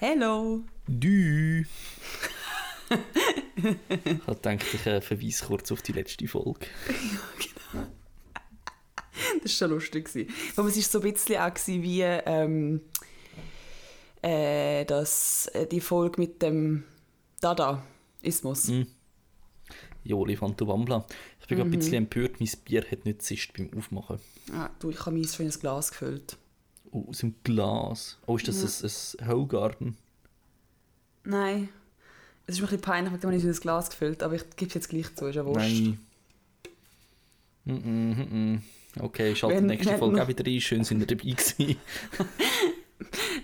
Hello! Du! ich habe gedacht, ich äh, verweise kurz auf die letzte Folge. Das war schon lustig. Aber es war so ein bisschen auch wie ähm, äh, das, äh, die Folge mit dem Dada-Ismus. Mhm. Joli von Wambla. Ich bin gerade ein bisschen empört, mein Bier hat nicht zischt beim Aufmachen. Ah, du, ich habe meins schon in ein Glas gefüllt. Oh, aus dem Glas. Oh, ist das ein, ein Haugarten? Nein. Es ist mir ein bisschen peinlich, weil ich in ein Glas gefüllt aber ich gebe es jetzt gleich zu, ist ja wurscht. Nein. Mm -mm, mm -mm. Okay, schalte die nächste Folge noch- auch wieder rein. Schön, sind ihr dabei gewesen.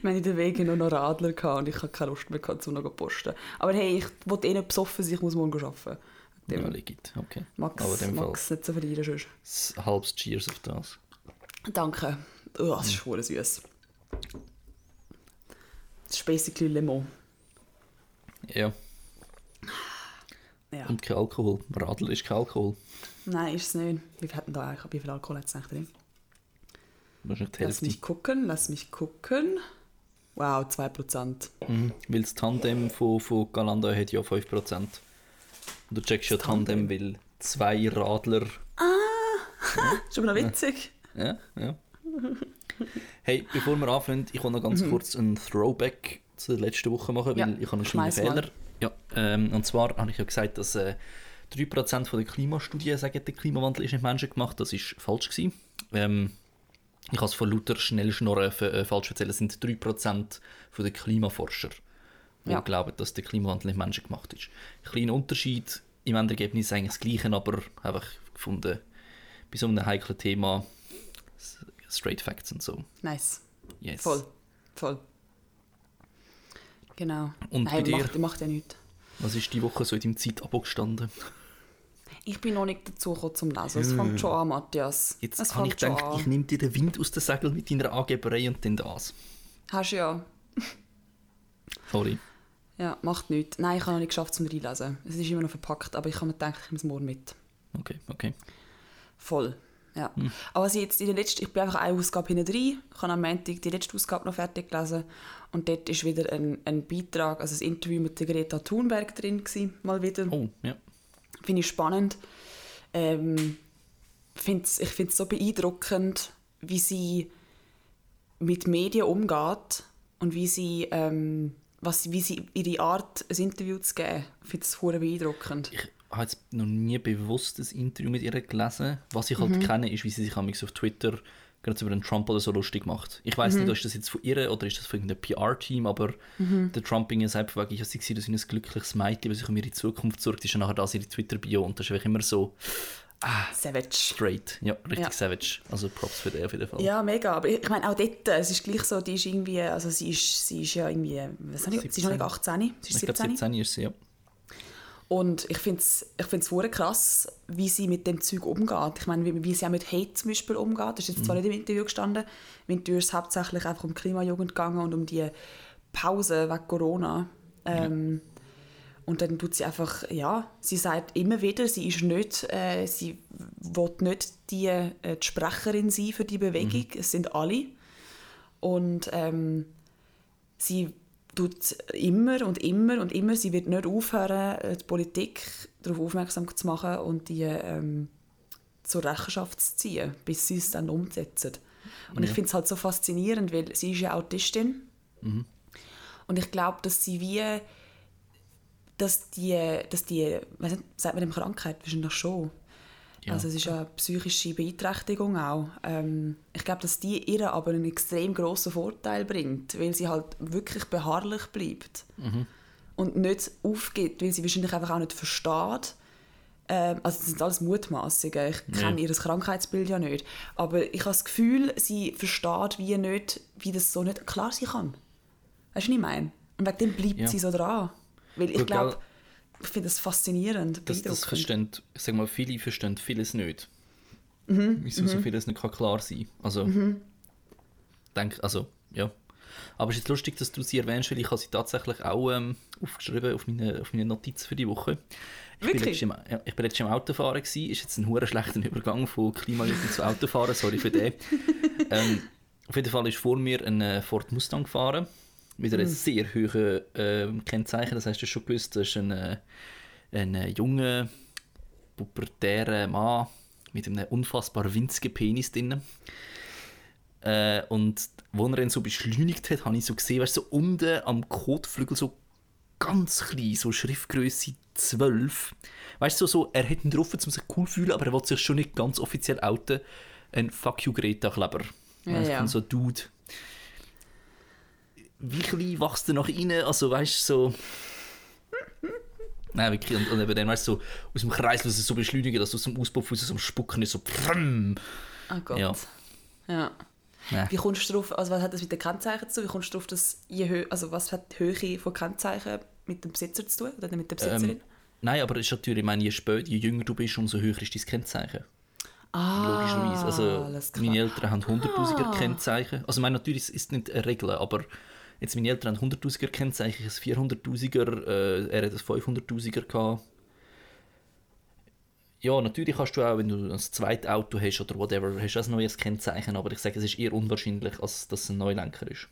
Wir hatten in den Wegen nur noch Radler gehabt und ich hatte keine Lust mehr, gehabt, um noch zu posten. Aber hey, ich wollte eh nicht besoffen sein, ich muss morgen arbeiten. ja, legit. Okay. Max, Aber in dem Fall Max nicht so verlieren sonst. ein halbes Cheers auf das. Danke. Oh, das ist hm. süß. Das ist basically Limo. Ja, Ja. und kein Alkohol. Radl ist kein Alkohol. Nein, ist es nicht. Wie viel, da eigentlich, wie viel Alkohol hat es eigentlich drin? Wahrscheinlich die Lass mich gucken, lass mich gucken. Wow, 2%. Mhm. Weil das Tandem von, von Galanda hat ja 5%. Und du checkst ja Das Tandem, weil zwei Radler. Ist aber noch witzig. Ja, ja. Hey, bevor wir anfangen, ich will noch ganz kurz einen Throwback zu der letzten Woche machen, weil Mhm. Ja, ich habe einen kleinen schmeiß mal. Fehler. Ja, ähm, und zwar habe ich ja gesagt, dass äh, 3% von der Klimastudien sagen, der Klimawandel ist nicht menschengemacht. Das ist falsch gewesen. Ähm, ich habe es von lauter Schnellschnorren äh, falsch erzählt. Es sind 3% von den Klimaforscher, die Ja. glauben, dass der Klimawandel nicht menschengemacht ist. Kleiner Unterschied, im Endergebnis eigentlich das Gleiche, aber einfach gefunden, bei so einem heiklen Thema straight facts und so. Nice. Yes. Voll. Voll. Genau. Und Nein, bei dir? Macht, macht ja nichts. Was ist die Woche so in deinem Zeitabo gestanden? Ich bin noch nicht dazu gekommen zum Lesen. Es fängt schon an, Matthias. Jetzt es habe ich gedacht, an. ich nehme dir den Wind aus den Segeln mit deiner Angeberei und dann das. Hast du ja. Sorry. Ja, macht nichts. Nein, ich habe noch nicht geschafft zum Reinlesen. Es ist immer noch verpackt, aber ich habe mir gedacht, ich nehme es morgen mit. Okay, okay. Voll. Ja. Hm. Aber jetzt in der letzten, ich bin einfach eine Ausgabe hinten drin. Ich habe am Montag die letzte Ausgabe noch fertig gelesen. Und dort ist wieder ein, ein Beitrag, also ein Interview mit der Greta Thunberg drin gewesen, mal wieder. Oh, ja. Finde ich spannend. Ähm, find's, ich finde es so beeindruckend, wie sie mit Medien umgeht und wie sie, ähm, was, wie sie ihre Art, ein Interview zu geben. Ich finde es beeindruckend. Ich habe jetzt noch nie bewusst ein Interview mit ihr gelesen. Was ich Mhm. halt kenne, ist, wie sie sich auf Twitter gerade über den Trump oder so lustig macht. Ich Mhm. weiß nicht, ist das jetzt von ihr oder ist das von irgendeinem PR-Team, aber Mhm. der Trumping ist einfach wegen, ich sie dass sie ein glückliches Mädchen, das sich um ihre Zukunft sorgt, ist ja nachher das ihre Twitter-Bio und das ist einfach immer so Savage. straight. Ja, richtig Ja. savage. Also Props für den auf jeden Fall. Ja, mega. Aber ich meine, auch dort, es ist gleich so, die ist irgendwie, also sie ist, sie ist ja irgendwie, was habe ich, sie ist noch nicht 18, sie ist ich glaube 17. 17 ist sie, ja. Und ich finde es ich find's krass, wie sie mit dem Zeug umgeht. Ich meine, wie, wie sie auch mit Hate zum Beispiel umgeht. Das ist jetzt zwar nicht im Interview gestanden. Im Interview ist es hauptsächlich einfach um Klimajugend gegangen und um die Pause wegen Corona. Ähm, Und dann tut sie einfach, ja, sie sagt immer wieder, sie ist nicht, äh, sie will nicht die, äh, die Sprecherin sein für die Bewegung. Es sind alle. Und ähm, sie tut immer und immer und immer, sie wird nicht aufhören, äh, die Politik darauf aufmerksam zu machen und die ähm, zur Rechenschaft zu ziehen, bis sie es dann umsetzen. Und ich Ja. finde es halt so faszinierend, weil sie ist ja Autistin und ich glaube, dass sie wie dass die, dass die weiss nicht, sagt man dem Krankheit wahrscheinlich schon. Ja. Also es ist eine psychische Beeinträchtigung auch. Ähm, ich glaube, dass die ihr aber einen extrem grossen Vorteil bringt, weil sie halt wirklich beharrlich bleibt und nicht aufgibt, weil sie wahrscheinlich einfach auch nicht versteht. Ähm, also das sind alles Mutmaßungen. Ich Ja. kenne ihr Krankheitsbild ja nicht. Aber ich habe das Gefühl, sie versteht wie nicht, wie das so nicht klar sein kann. Weißt du, was ich meine? Und wegen dem bleibt Ja. sie so dran. Weil ich glaube? Ich finde das faszinierend, Das, das verstehen, ich sag mal, viele verstehen vieles nicht. Mhm, Wieso so vieles nicht kann klar sein Also, denk, also, ja. Aber es ist lustig, dass du sie erwähnst, weil ich habe sie tatsächlich auch ähm, aufgeschrieben auf meine, auf meine Notizen für die Woche. Ich bin, Wirklich? letztens im, ich bin letztens im Autofahren gewesen, ist jetzt ein hure schlechter Übergang von Klimajugend zu Autofahren, sorry für den. ähm, auf jeden Fall ist vor mir ein äh, Ford Mustang gefahren Mit einem sehr hohen äh, Kennzeichen. Das hast du schon gewusst. Das ist ein, äh, ein äh, junger, pubertärer Mann mit einem unfassbar winzigen Penis drin. Äh, und als er ihn so beschleunigt hat, habe ich so gesehen, weißt du, so unten am Kotflügel so ganz klein, so Schriftgröße 12. Weißt du, so, er hat ihn drauf, um sich cool zu fühlen, aber er will sich schon nicht ganz offiziell outen. Ein Fuck you Greta-Kleber. Ja, Also ja. So Dude. Wie klein wächst er nach innen? Also, weißt du, so. Nein, wirklich. Und, und eben dann, weißt du, so aus dem Kreis lassen so beschleunigen, dass aus dem Auspuff aus dem Spucken ist so. Prrrm. Oh Gott. Ja. Ja. Nein. Wie kommst du drauf, also was hat das mit den Kennzeichen zu tun? Wie kommst du drauf, dass je hö also was hat die Höhe von Kennzeichen mit dem Besitzer zu tun oder mit der Besitzerin? Ähm, nein, aber es ist natürlich, ich meine, je später, je jünger du bist, umso höher ist dein Kennzeichen. ah, Logischerweise. Also, meine Eltern haben 100.000er Kennzeichen. Also, ich meine, natürlich ist es nicht eine Regel, aber jetzt meine Eltern haben 100.000er Kennzeichen, ich ein 400.000er, äh, er hat ein 500.000er gehabt. Ja, natürlich hast du auch, wenn du ein zweites Auto hast oder whatever, hast du ein neues Kennzeichen, aber ich sage, es ist eher unwahrscheinlich, als dass es ein Neulenker ist.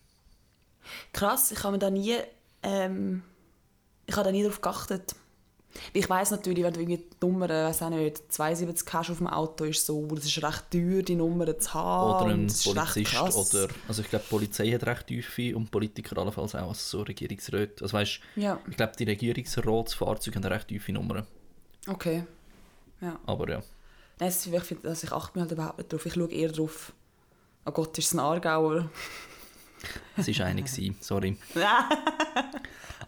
Krass, ich habe da nie, ähm, ich habe da nie darauf geachtet. Ich weiß natürlich, wenn du irgendwie die Nummer, weiß auch nicht, 72 hast auf dem Auto, ist so, das ist recht teuer, die Nummer zu haben. Oder ein Polizist oder, also ich glaube, die Polizei hat recht tiefe und Politiker allenfalls auch, also so Regierungsräte. Also weißt, Ja, ich glaube, die Regierungsratsfahrzeuge haben recht tiefe Nummern. okay. Ja. Aber ja. Nein, ich finde, also ich achte mich halt überhaupt nicht drauf. Ich schaue eher drauf, oh Gott, ist es ein Aargauer? Es war eine, gewesen, sorry.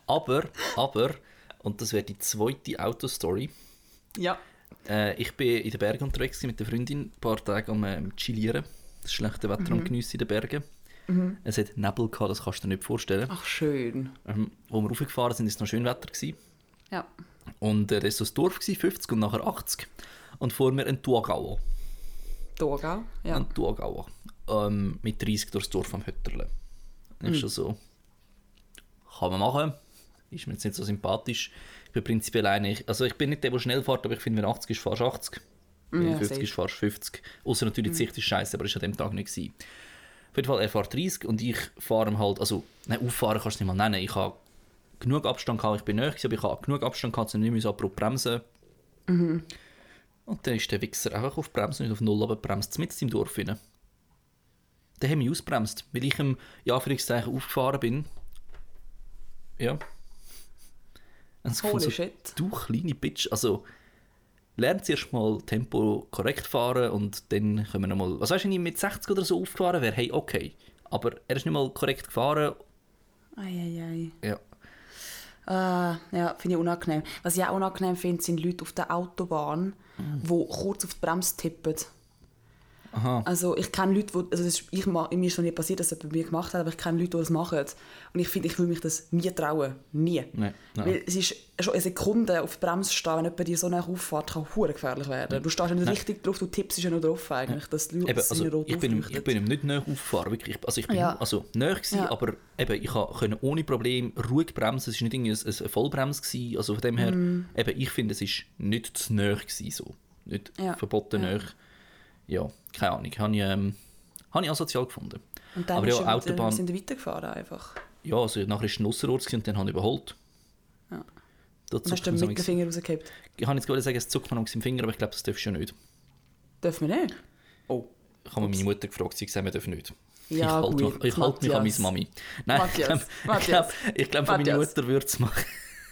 aber, aber, und das wäre die zweite Autostory. ja. Äh, ich bin in den Bergen unterwegs mit der Freundin, ein paar Tage am ähm, Chillieren. Das schlechte Wetter am Geniessen in den Bergen. Es hat Nebel gehabt, das kannst du dir nicht vorstellen. Ach, schön. Ähm, wo wir raufgefahren sind, ist es noch schön Wetter. Gewesen. Ja. Und äh, das war ein Dorf, gewesen, 50 und nachher 80. Und vor mir ein Thurgauer. Thurgau, ja. Ein Thurgauer. Ähm, mit 30 durchs Dorf am Hötterle. Das ist schon so. Kann man machen. Ist mir jetzt nicht so sympathisch. Ich bin prinzipiell einig. Also ich bin nicht der, der schnell fährt, aber ich finde, wenn 80 ist, fahrst du 80. Wenn Ja, 50 safe. ist, fahrst du 50. Außer natürlich die Sicht ist scheiße, aber das war an dem Tag nicht. Gewesen. Auf jeden Fall, er fährt 30 und ich fahre halt, also, nein, auffahren kannst du nicht mal nennen. Ich habe genug Abstand gehabt, ich bin näher, gewesen, aber ich habe genug Abstand gehabt, um nicht mehr abrupt bremsen. Und dann ist der Wichser einfach auf Bremsen, nicht auf Null, aber bremst mit im Dorf rein. Der hat mich ausbremst, weil ich ihm, in Anführungszeichen, aufgefahren bin. Ja. Und Holy so, shit. Du kleine Bitch, also lernt zuerst mal Tempo korrekt fahren und dann können wir nochmal, was weißt du, wenn ich mit 60 oder so aufgefahren wäre, hey, okay. Aber er ist nicht mal korrekt gefahren, Eieiei. ja. Ah, ja, finde ich unangenehm. Was ich auch unangenehm finde, sind Leute auf der Autobahn, Mhm. die kurz auf die Bremse tippen. Aha. Also ich kenne Leute, die, also das ist, ich, mir ist noch nie passiert, dass jemand bei mir gemacht hat, aber ich kenne Leute, die das machen. Und ich finde, ich will mich das nie trauen. Nie. Nein, nein. Weil es ist schon eine Sekunde auf die Bremse stehen, wenn jemand dir so nach auffährt, kann hure gefährlich werden. Du stehst nicht richtig drauf, du tippst ja nur drauf eigentlich, dass die Leute Eben, also, rot ich, bin, ihm- ich bin ihm nicht näher aufgefahren, wirklich. Also ich bin Ja. also näher gewesen, Ja. aber eben, ich konnte ohne Problem ruhig bremsen. Es war nicht irgendwie ein, ein Vollbremse. Gewesen. Also von dem her, Mhm. eben, ich finde, es war nicht zu näher gewesen, so. Nicht Ja. verboten Ja. näher. Ja, keine Ahnung. Habe ich, ähm, habe ich asozial gefunden. Und dann aber ja, Autobahn- sind wir weitergefahren einfach. Ja, also nachher ist ein Ausserorts gewesen und dann habe ich überholt. Ja. Da Und hast du mir den so Mittelfinger rausgehabt? Ich kann jetzt gerade sagen, es zuckt noch im Finger, aber ich glaube, das darfst du ja nicht. Dürfen wir nicht? Oh. Ich habe meine Mutter gefragt, sie gesagt, wir dürfen nicht. Ja, ich halte mich, ich halte mich an meine. Mami. Nein, Matthias, ich glaube, ich glaube von meiner. Mutter würde es machen.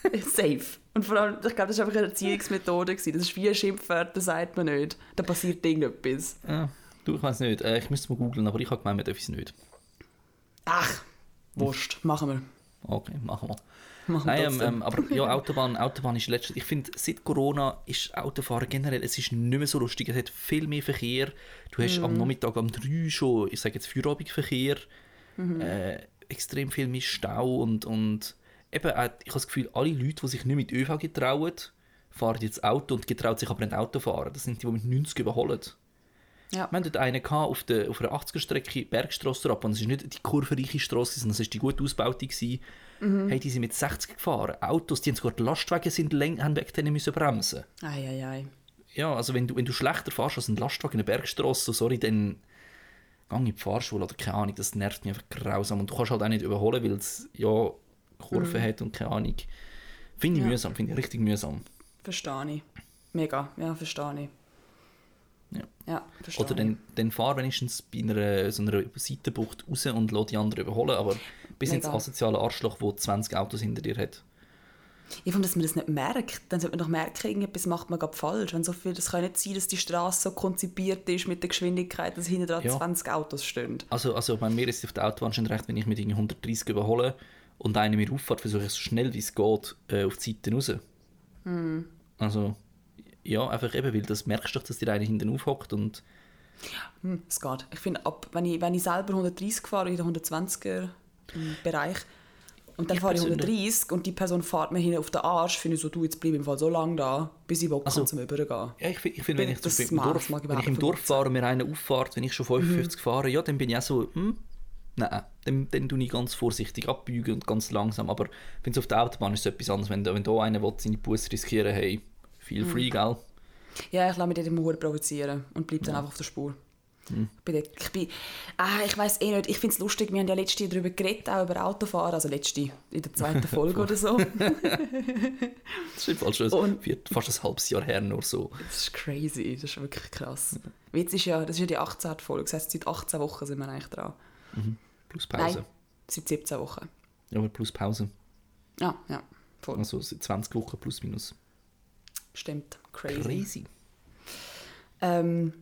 Safe. Und vor allem, ich glaube, das war einfach eine Erziehungsmethode. gewesen. Das ist wie ein Schimpfwort, das sagt man nicht. Da passiert irgendetwas. Ja, du, ich weiß nicht. Äh, ich müsste mal googeln, aber ich habe gemeint, wir dürfen es nicht. Ach, Wurst. Machen wir. Okay, machen wir. Machen Nein, ähm, ähm, aber ja, Autobahn, Autobahn ist letztes. Ich finde, seit Corona ist Autofahren generell, es ist nicht mehr so lustig. Es hat viel mehr Verkehr. Du hast Mhm. am Nachmittag um 3 schon, ich sage jetzt Feierabendverkehr. Mhm. Äh, extrem viel mehr Stau und, und eben, auch, ich habe das Gefühl, alle Leute, die sich nicht mit ÖV getrauen, fahren jetzt Auto und getrauen sich aber nicht Auto fahren. Das sind die, die mit 90 überholen. ja. Wir hatten dort einen auf, der, auf einer 80er-Strecke Bergstrasse ab und es war nicht die kurvenreiche Strasse, sondern es war die gut ausgebaute. gewesen. Hey, die sind mit 60 gefahren. Autos, die haben sogar die Lastwagen sind haben weg denen müssen bremsen. Eieiei. Ja, also wenn du, wenn du schlechter fährst als ein Lastwagen in einer Bergstrasse, so sorry, dann gang in die Fahrschule oder keine Ahnung, das nervt mich einfach grausam. Und du kannst halt auch nicht überholen, weil es ja Kurven Mhm. hat und keine Ahnung. Finde ich Ja. mühsam, finde ich richtig mühsam. Verstehe ich. Mega, ja, verstehe ich. Ja. Ja, verstehe Oder dann, dann fahr wenigstens bei einer, so einer Seitenbucht raus und lass die anderen überholen, aber bis ins asoziale Arschloch, wo 20 Autos hinter dir hat. ich. Allem, dass man das nicht merkt. Dann sollte man doch merken, irgendetwas macht man gerade falsch. Wenn so viel, das kann nicht sein, dass die Straße so konzipiert ist mit der Geschwindigkeit, dass hinter dran Ja. 20 Autos stehen. Also, also bei mir ist es auf der Autobahn schon recht, wenn ich mit irgendwie 130 überhole und einer mir auffährt, versuche ich so schnell wie es geht äh, auf die Seite raus. Hm. Also, ja, einfach eben, weil das merkst du doch, dass dir einer hinten aufhockt und Hm, es geht. Ich finde, ab, wenn, ich, wenn ich selber 130 fahre, in der 120er Bereich, und dann Ich fahre ich persönlich- 130 und die Person fährt mir hin auf den Arsch, finde ich so, du, jetzt bleib im Fall so lange da, bis ich Bock Also- habe zum Übergehen. Ja, ich, ich finde, wenn ich, Das Dorf, wenn ich im Dorf fahre und mir einer auffährt, wenn ich schon 55 Mhm. fahre, ja, dann bin ich auch so, hm, nein, dann, dann tue ich ganz vorsichtig abbiegen und ganz langsam. Aber wenn es auf der Autobahn ist, ist es etwas anderes. Wenn, wenn da einer will, seine Busse riskieren hey, Mhm. feel free, gell? Ja, ich lasse mich dort immer provozieren und bleibe dann einfach auf der Spur. Hm. Ich, bin dort, ich, bin, ah, ich weiß eh nicht, ich finde es lustig, wir haben ja letzte darüber geredet, auch über Autofahren, also letzte, in der zweiten Folge oder so. Das ist fast, schon fast ein halbes Jahr her nur so. Das ist crazy, das ist wirklich krass. Jetzt ist ja, das ist ja die 18. Folge, das heisst, seit 18 Wochen sind wir eigentlich dran. Plus Pause. Nein, seit 17 Wochen. Ja, aber plus Pause. Ah, ja, voll. Also seit 20 Wochen plus minus. Stimmt, crazy. Crazy. Ähm,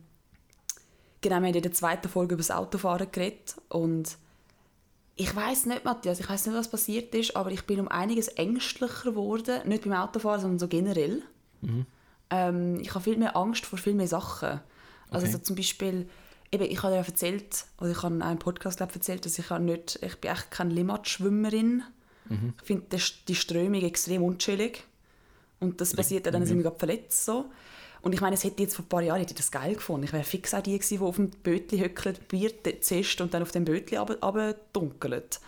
genau, wir haben in der zweiten Folge über das Autofahren geredet und ich weiß nicht, Matthias, ich weiß nicht, was passiert ist, aber ich bin um einiges ängstlicher geworden, nicht beim Autofahren, sondern so generell. Ähm, ich habe viel mehr Angst vor viel mehr Sachen. Also Okay. so zum Beispiel, eben, ich habe ja erzählt, oder ich habe in einem Podcast glaub, erzählt, dass ich nicht, ich bin echt keine Limmatschwimmerin. Ich finde die Strömung extrem unchillig. Und das passiert ja dann, dass ich mich gerade verletze. So. Und ich meine, es hätte jetzt vor ein paar Jahren hätte ich das geil gefunden. Ich wäre fix auch die gewesen, die auf dem Bötli hückelt, Bier zischt und dann auf dem Bötli runterdunkelt.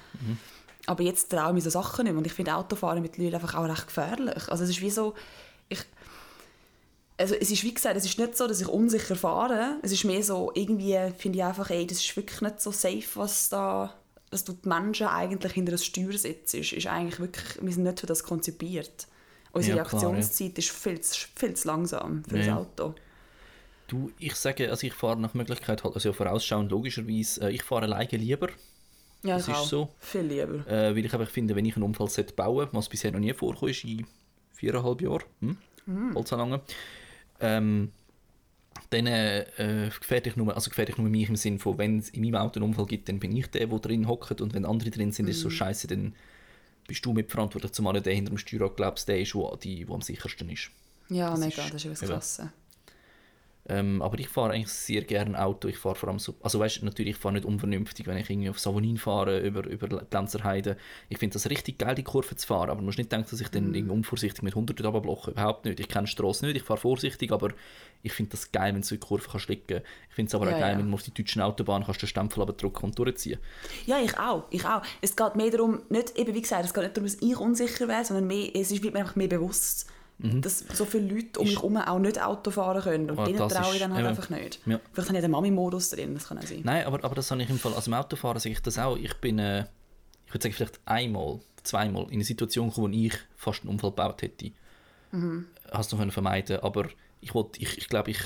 Aber jetzt traue ich mir so Sachen nicht mehr. Und ich finde Autofahren mittlerweile einfach auch recht gefährlich. Also es ist wie so, ich, also es ist wie gesagt, es ist nicht so, dass ich unsicher fahre. Es ist mehr so, irgendwie finde ich einfach, ey, das ist wirklich nicht so safe, was da, dass du die Menschen eigentlich hinter das Steuer setzt. Ist, ist eigentlich wirklich, wir sind nicht für das konzipiert. Unsere Ja, klar, ja. Reaktionszeit ist viel, zu- viel zu langsam für Ja, das. Auto. Du, ich sage, also ich fahre nach Möglichkeit halt, also ja, vorausschauend logischerweise, äh, ich fahre alleine lieber, Ja, Das ist auch. so. Viel lieber. äh, weil ich einfach finde, wenn ich einen Unfall sollte bauen was bisher noch nie vorgekommen ist in viereinhalb Jahren, hm? Mhm. Allzu lange, ähm, dann äh, gefährde ich nur, also gefährde ich nur mich im Sinn von, wenn es in meinem Auto einen Unfall gibt, dann bin ich der, der drin hockt und wenn andere drin sind, ist Mhm. so scheiße, dann bist du mitverantwortlich, zumal der hinter dem Steuerrad glaubst, der ist, wo, die, wo am sichersten ist. Ja, das mega, ist- das ist etwas eben. Ähm, aber ich fahre eigentlich sehr gerne Auto. Ich fahre vor allem so, also weißt, natürlich ich fahre nicht unvernünftig, wenn ich irgendwie auf Savonin fahre über über Glänzerheide. Ich finde das richtig geil, die Kurve zu fahren. Aber man muss nicht denken, dass ich dann irgendwie unvorsichtig mit 100 runterbloche. Überhaupt nicht. Ich kenne die Straße nicht. Ich fahre vorsichtig, aber ich finde das geil, wenn du so in die Kurve kannst liegen. Ich finde es aber Ja, auch geil, ja. wenn du auf die deutschen Autobahnen kannst den Stempel abdrücken und durchziehen. Ja, ich auch, ich auch. Es geht mehr darum, nicht, eben wie gesagt, es geht nicht darum, dass ich unsicher wäre, sondern mehr, es ist mir einfach mehr bewusst, dass so viele Leute um mich herum auch nicht Auto fahren können. Und Ah, denen traue ich dann halt eben. einfach nicht. Ja. Vielleicht habe ich den Mami-Modus drin, das kann auch sein. Nein, aber, aber das habe ich im Fall, also im Autofahren sage ich das auch. Ich bin, äh, ich würde sagen, vielleicht einmal, zweimal in eine Situation gekommen, wo ich fast einen Unfall gebaut hätte. Hast du noch können vermeiden aber ich, wollte, ich, ich glaube, ich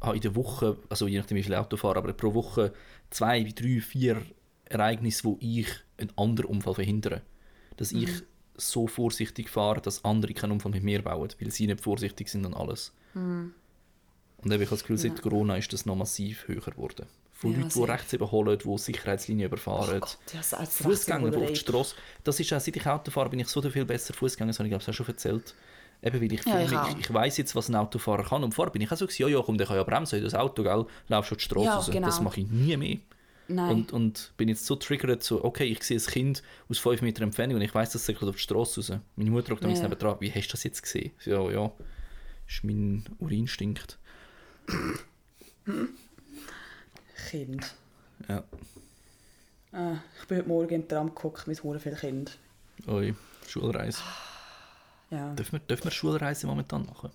habe in der Woche, also je nachdem wie viele Auto fahre, aber pro Woche zwei, drei, vier Ereignisse, wo ich einen anderen Unfall verhindere. Dass ich so vorsichtig fahre, dass andere keinen Unfall mit mir bauen, weil sie nicht vorsichtig sind und alles. Und eben, ich habe das Gefühl, seit Corona ist das noch massiv höher geworden. Von Ja, Leuten, die rechts überholen, die Sicherheitslinien überfahren. Oh ja, Fußgänger, auf die. Straße. Das ist auch, seit ich Auto fahre, bin ich so viel besser Fußgänger, das habe ich glaube ich auch schon erzählt. Eben, weil ich, Ja, ich ich, ich weiss jetzt, was ein Autofahrer kann. Und vorher bin ich auch so, ja, ja, komm, der kann ja bremsen, das Auto, gell, laufst du die Straße Ja, genau. Das mache ich nie mehr. Nein. Und, und bin jetzt so triggert, so, okay, ich sehe ein Kind aus 5 Meter Entfernung und ich weiß, das säckelt auf die Straße raus. Meine Mutter fragt mich Ja. nebendran, wie hast du das jetzt gesehen? So, Ja, ja, ist mein Urin stinkt. Kind. Ja, Ah, ich bin heute Morgen im Tram geguckt mit hure vielen Kindern. oi, Schulreise. Ja. Dürfen wir, dürfen wir Schulreise momentan machen?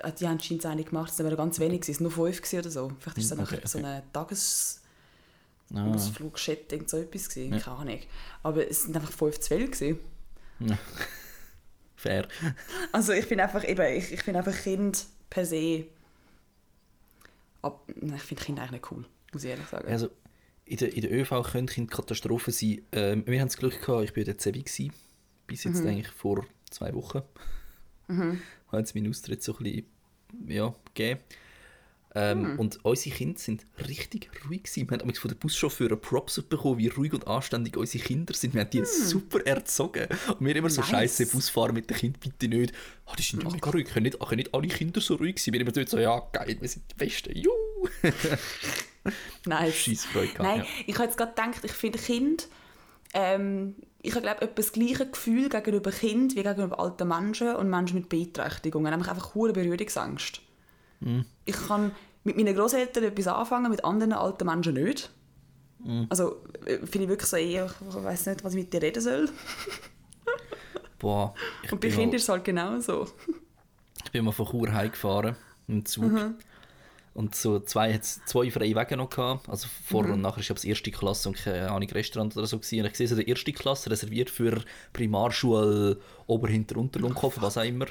Ah, Die haben scheinbar eine gemacht, es waren ganz wenig, es waren nur fünf oder so. Vielleicht ist es Hm, dann okay, so okay. eine Tages... Ah. Das Flugchat, irgend so etwas gewesen, keine Ahnung. Aber es sind einfach 5 zu 12 gewesen. Fair. Also ich bin einfach eben, ich, ich finde einfach Kind per se. Ab, nein, ich finde Kinder eigentlich nicht cool, muss ich ehrlich sagen. Also, in der, in der ÖV können Kinder Katastrophen sein. Ähm, wir haben das Glück gehabt, ich war in der Zevi, gewesen, bis jetzt eigentlich vor zwei Wochen. Mhm. Haben jetzt meinen Austritt so ein bisschen ja, gegeben. Ähm, Und unsere Kinder sind richtig ruhig gewesen. Wir haben von den Buschauffeuren Props bekommen, wie ruhig und anständig unsere Kinder sind. Wir haben die super erzogen. Und wir immer so Nice. scheiße Busfahren mit den Kindern, bitte nicht. Ah, die sind ja mega ruhig. Können nicht, können nicht alle Kinder so ruhig sein? Wir immer dort so, ja geil, wir sind die Besten. Juhu! Nice. Scheissfreude gehabt, Nein, ja. ich habe jetzt gerade gedacht, ich finde Kind, ähm, ich habe glaube etwa das gleiche Gefühl gegenüber Kind wie gegenüber alten Menschen und Menschen mit Beeinträchtigungen, nämlich einfach hohe Berührungsangst. Mhm. Ich kann mit meinen Großeltern etwas anfangen, mit anderen alten Menschen nicht. Mhm. Also äh, finde ich wirklich so ich weiß nicht, was ich mit dir reden soll. Boah, Und bei Kindern ist es halt genau so. Ich bin mal von Chur heimgefahren im Zug. Und so zwei, hat's zwei freie Wege noch gehabt. Also vor und nachher ist es erste Klasse und keine Ahnung, Restaurant oder so gewesen. Und ich sehe so die erste Klasse reserviert für Primarschule, Oberhinter, Unterlunghofen, was auch immer.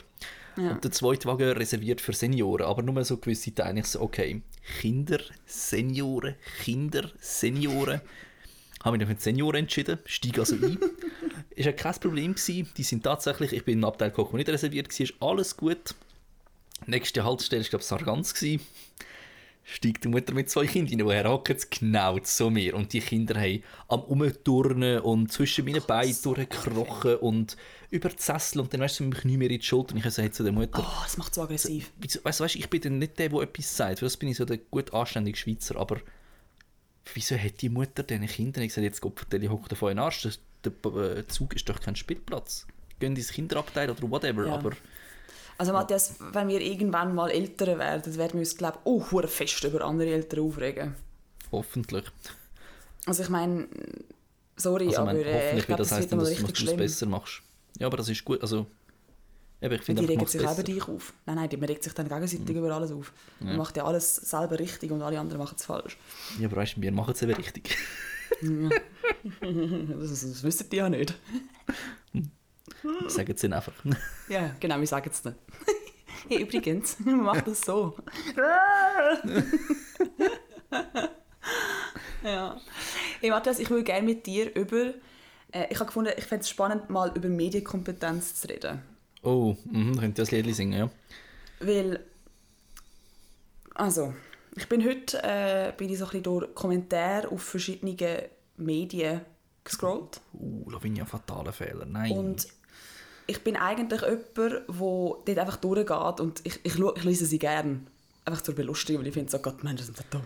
Und der zweite Wagen reserviert für Senioren, aber nur so gewisse Teile. Ich so, okay, Kinder, Senioren, Kinder, Senioren. Habe mich noch für Senioren entschieden, steige also ein. ist ja kein Problem gewesen. Die sind tatsächlich, ich bin im Abteil wo nicht reserviert war, ist alles gut. Nächste Haltestelle war, glaube ich, Sargans. gewesen. Steigt die Mutter mit zwei Kindern rein, woher hocken sie genau zu mir. Und die Kinder haben am Umturnen und zwischen meinen Beinen durchgekrochen und über die Sessel und dann weißt du, mich nicht mehr in die Schulter. Und ich sage zu der Mutter, Oh, das macht so aggressiv. weißt du, weißt, ich bin dann nicht der, der etwas sagt. Für das bin ich so der gut anständige Schweizer. Aber wieso hat die Mutter diesen Kindern ich gesagt, jetzt Gott vertelle, hockt auf euren Arsch. Der äh, Zug ist doch kein Spielplatz. Gehen ins Kinderabteil oder whatever. Ja. Aber Also Matthias, wenn wir irgendwann mal Eltern werden, werden wir uns, glaube ich, auch hure fest über andere Eltern aufregen. hoffentlich. Also ich meine, sorry, Also, ich aber äh, hoffentlich ich glaube, das das dann, dass, du es besser machst. Ja, aber das ist gut. Also, eben, ich finde die regen mach's sich besser. dich auf. Nein, nein, die- man regt sich dann gegenseitig Mhm. über alles auf. Man macht ja alles selber richtig und alle anderen machen es falsch. Ja, aber weißt du, wir machen es eben richtig. Das, das, das wissen die ja nicht. Sagen sie einfach. Ja, genau, wir sagen es nicht. hey, übrigens, man macht das so. ja. Hey, Matthias, ich würde gerne mit dir über... Äh, ich habe gefunden, ich fände es spannend, mal über Medienkompetenz zu reden. Oh, könnt ihr das Lied singen, ja? Weil, also, ich bin heute äh, bin ich so ein bisschen durch Kommentare auf verschiedene Medien gescrollt. Uh, Lavinia, fataler Fehler. Nein. Und ich bin eigentlich jemand, der dort einfach durchgeht und ich, ich, ich lese sie gerne. Einfach zur Belustigung, weil ich finde, so Gott, Menschen sind so dumm.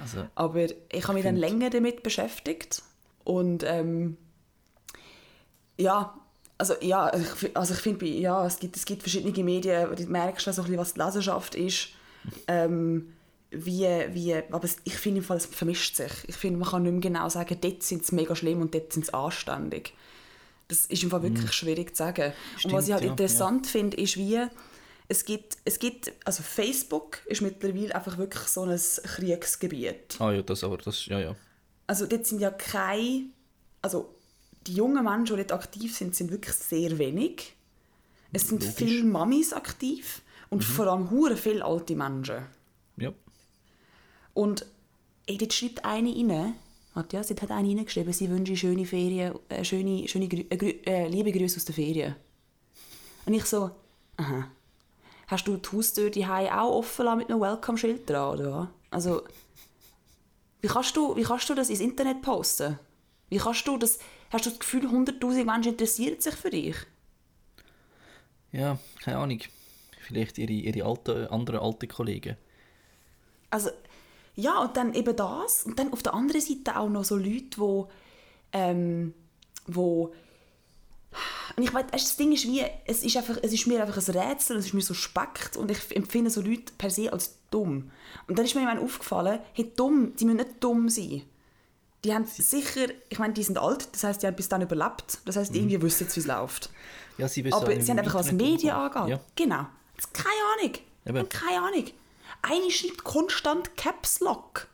also, Aber ich habe mich dann länger damit beschäftigt und ähm, ja, also ja, ich, also ich finde, ja, es gibt, es gibt verschiedene Medien, wo du merkst, so ein bisschen, was die Leserschaft ist, ähm, wie, wie, aber ich finde im Fall, es vermischt sich. Ich finde, man kann nicht mehr genau sagen, dort sind sie mega schlimm und dort sind sie anständig. Das ist Fall wirklich schwierig zu sagen. und was ich halt Mhm. Stimmt, ja, interessant finde, ist, wie es gibt, es gibt, also Facebook ist mittlerweile einfach wirklich so ein Kriegsgebiet. ah ja, das aber, das, ja, ja. Also dort sind ja keine, also die jungen Menschen, die dort aktiv sind, sind wirklich sehr wenig. Es sind Logisch. viele Mamis aktiv und vor allem hure viele alte Menschen. Ja. Und ey, dort schreibt eine rein, Matthias, dort hat eine reingeschrieben, sie wünsche schöne Ferien, äh, schöne, schöne Grü äh, äh, liebe Grüße aus der Ferien. Und ich so, aha. Hast du die Haustür die auch offen lassen mit einem Welcome-Schild dran, oder? Also, wie kannst, du, wie kannst du das ins Internet posten? Wie kannst du das, hast du das Gefühl, 100'000 Menschen interessieren sich für dich? Ja, keine Ahnung. Vielleicht ihre, ihre alte, anderen alten Kollegen. Also, ja, und dann eben das. Und dann auf der anderen Seite auch noch so Leute, die. Ähm, wo und ich weiß, das Ding ist wie, es ist, einfach, es ist mir einfach ein Rätsel, es ist mir so speckt und ich empfinde so Leute per se als dumm. Und dann ist mir irgendwann aufgefallen, hey, dumm, die müssen nicht dumm sein. Die haben sicher, ich meine, die sind alt, das heißt, die haben bis dann überlebt. Das heißt, irgendwie wissen sie, wie es läuft. Ja, sie wissen Aber sie haben einfach was Internet Medien angeht. Ja. Genau. Keine Ahnung. Eben. Keine Ahnung. Eine schreibt konstant Caps Lock.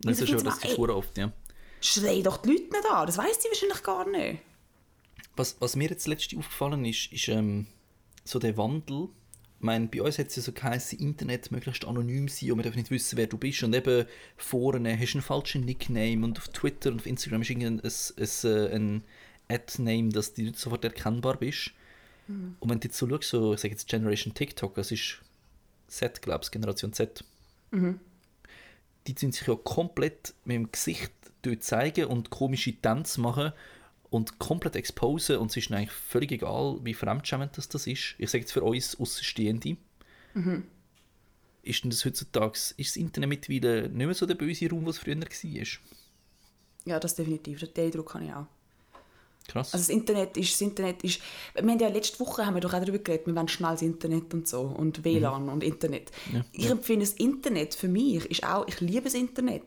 Das ist schon, das ist schon oft, ja. schrei doch die Leute nicht an. Das weiss die wahrscheinlich gar nicht. Was, was mir jetzt letztens aufgefallen ist, ist ähm, so der Wandel. Ich meine, bei uns hat es ja so geheißen, Internet möglichst anonym sein und wir dürfen nicht wissen, wer du bist. Und eben vorne hast du einen falschen Nickname und auf Twitter und auf Instagram ist irgendein ein, ein, äh, ein Ad-Name, dass du nicht sofort erkennbar bist. Mhm. Und wenn du jetzt so schaust, so, ich sage jetzt Generation TikTok, das ist Z, glaube ich, Generation Z. Mhm. Die sind sich ja komplett mit dem Gesicht zeigen und komische Tänze machen und komplett exposen und es ist eigentlich völlig egal, wie fremdschämend das, das ist. Ich sage jetzt für uns Außenstehende. Mhm. Ist denn das heutzutage, ist das Internet mittlerweile nicht mehr so der böse Raum, was es früher war? Ja, das definitiv. Den Eindruck habe ich auch. Krass. Also das Internet ist, das Internet ist, wir haben ja letzte Woche haben wir doch auch darüber geredet, wir wollen schnell das Internet und so und WLAN mhm. und Internet. Ja, ich ja. empfinde das Internet für mich ist auch, ich liebe das Internet.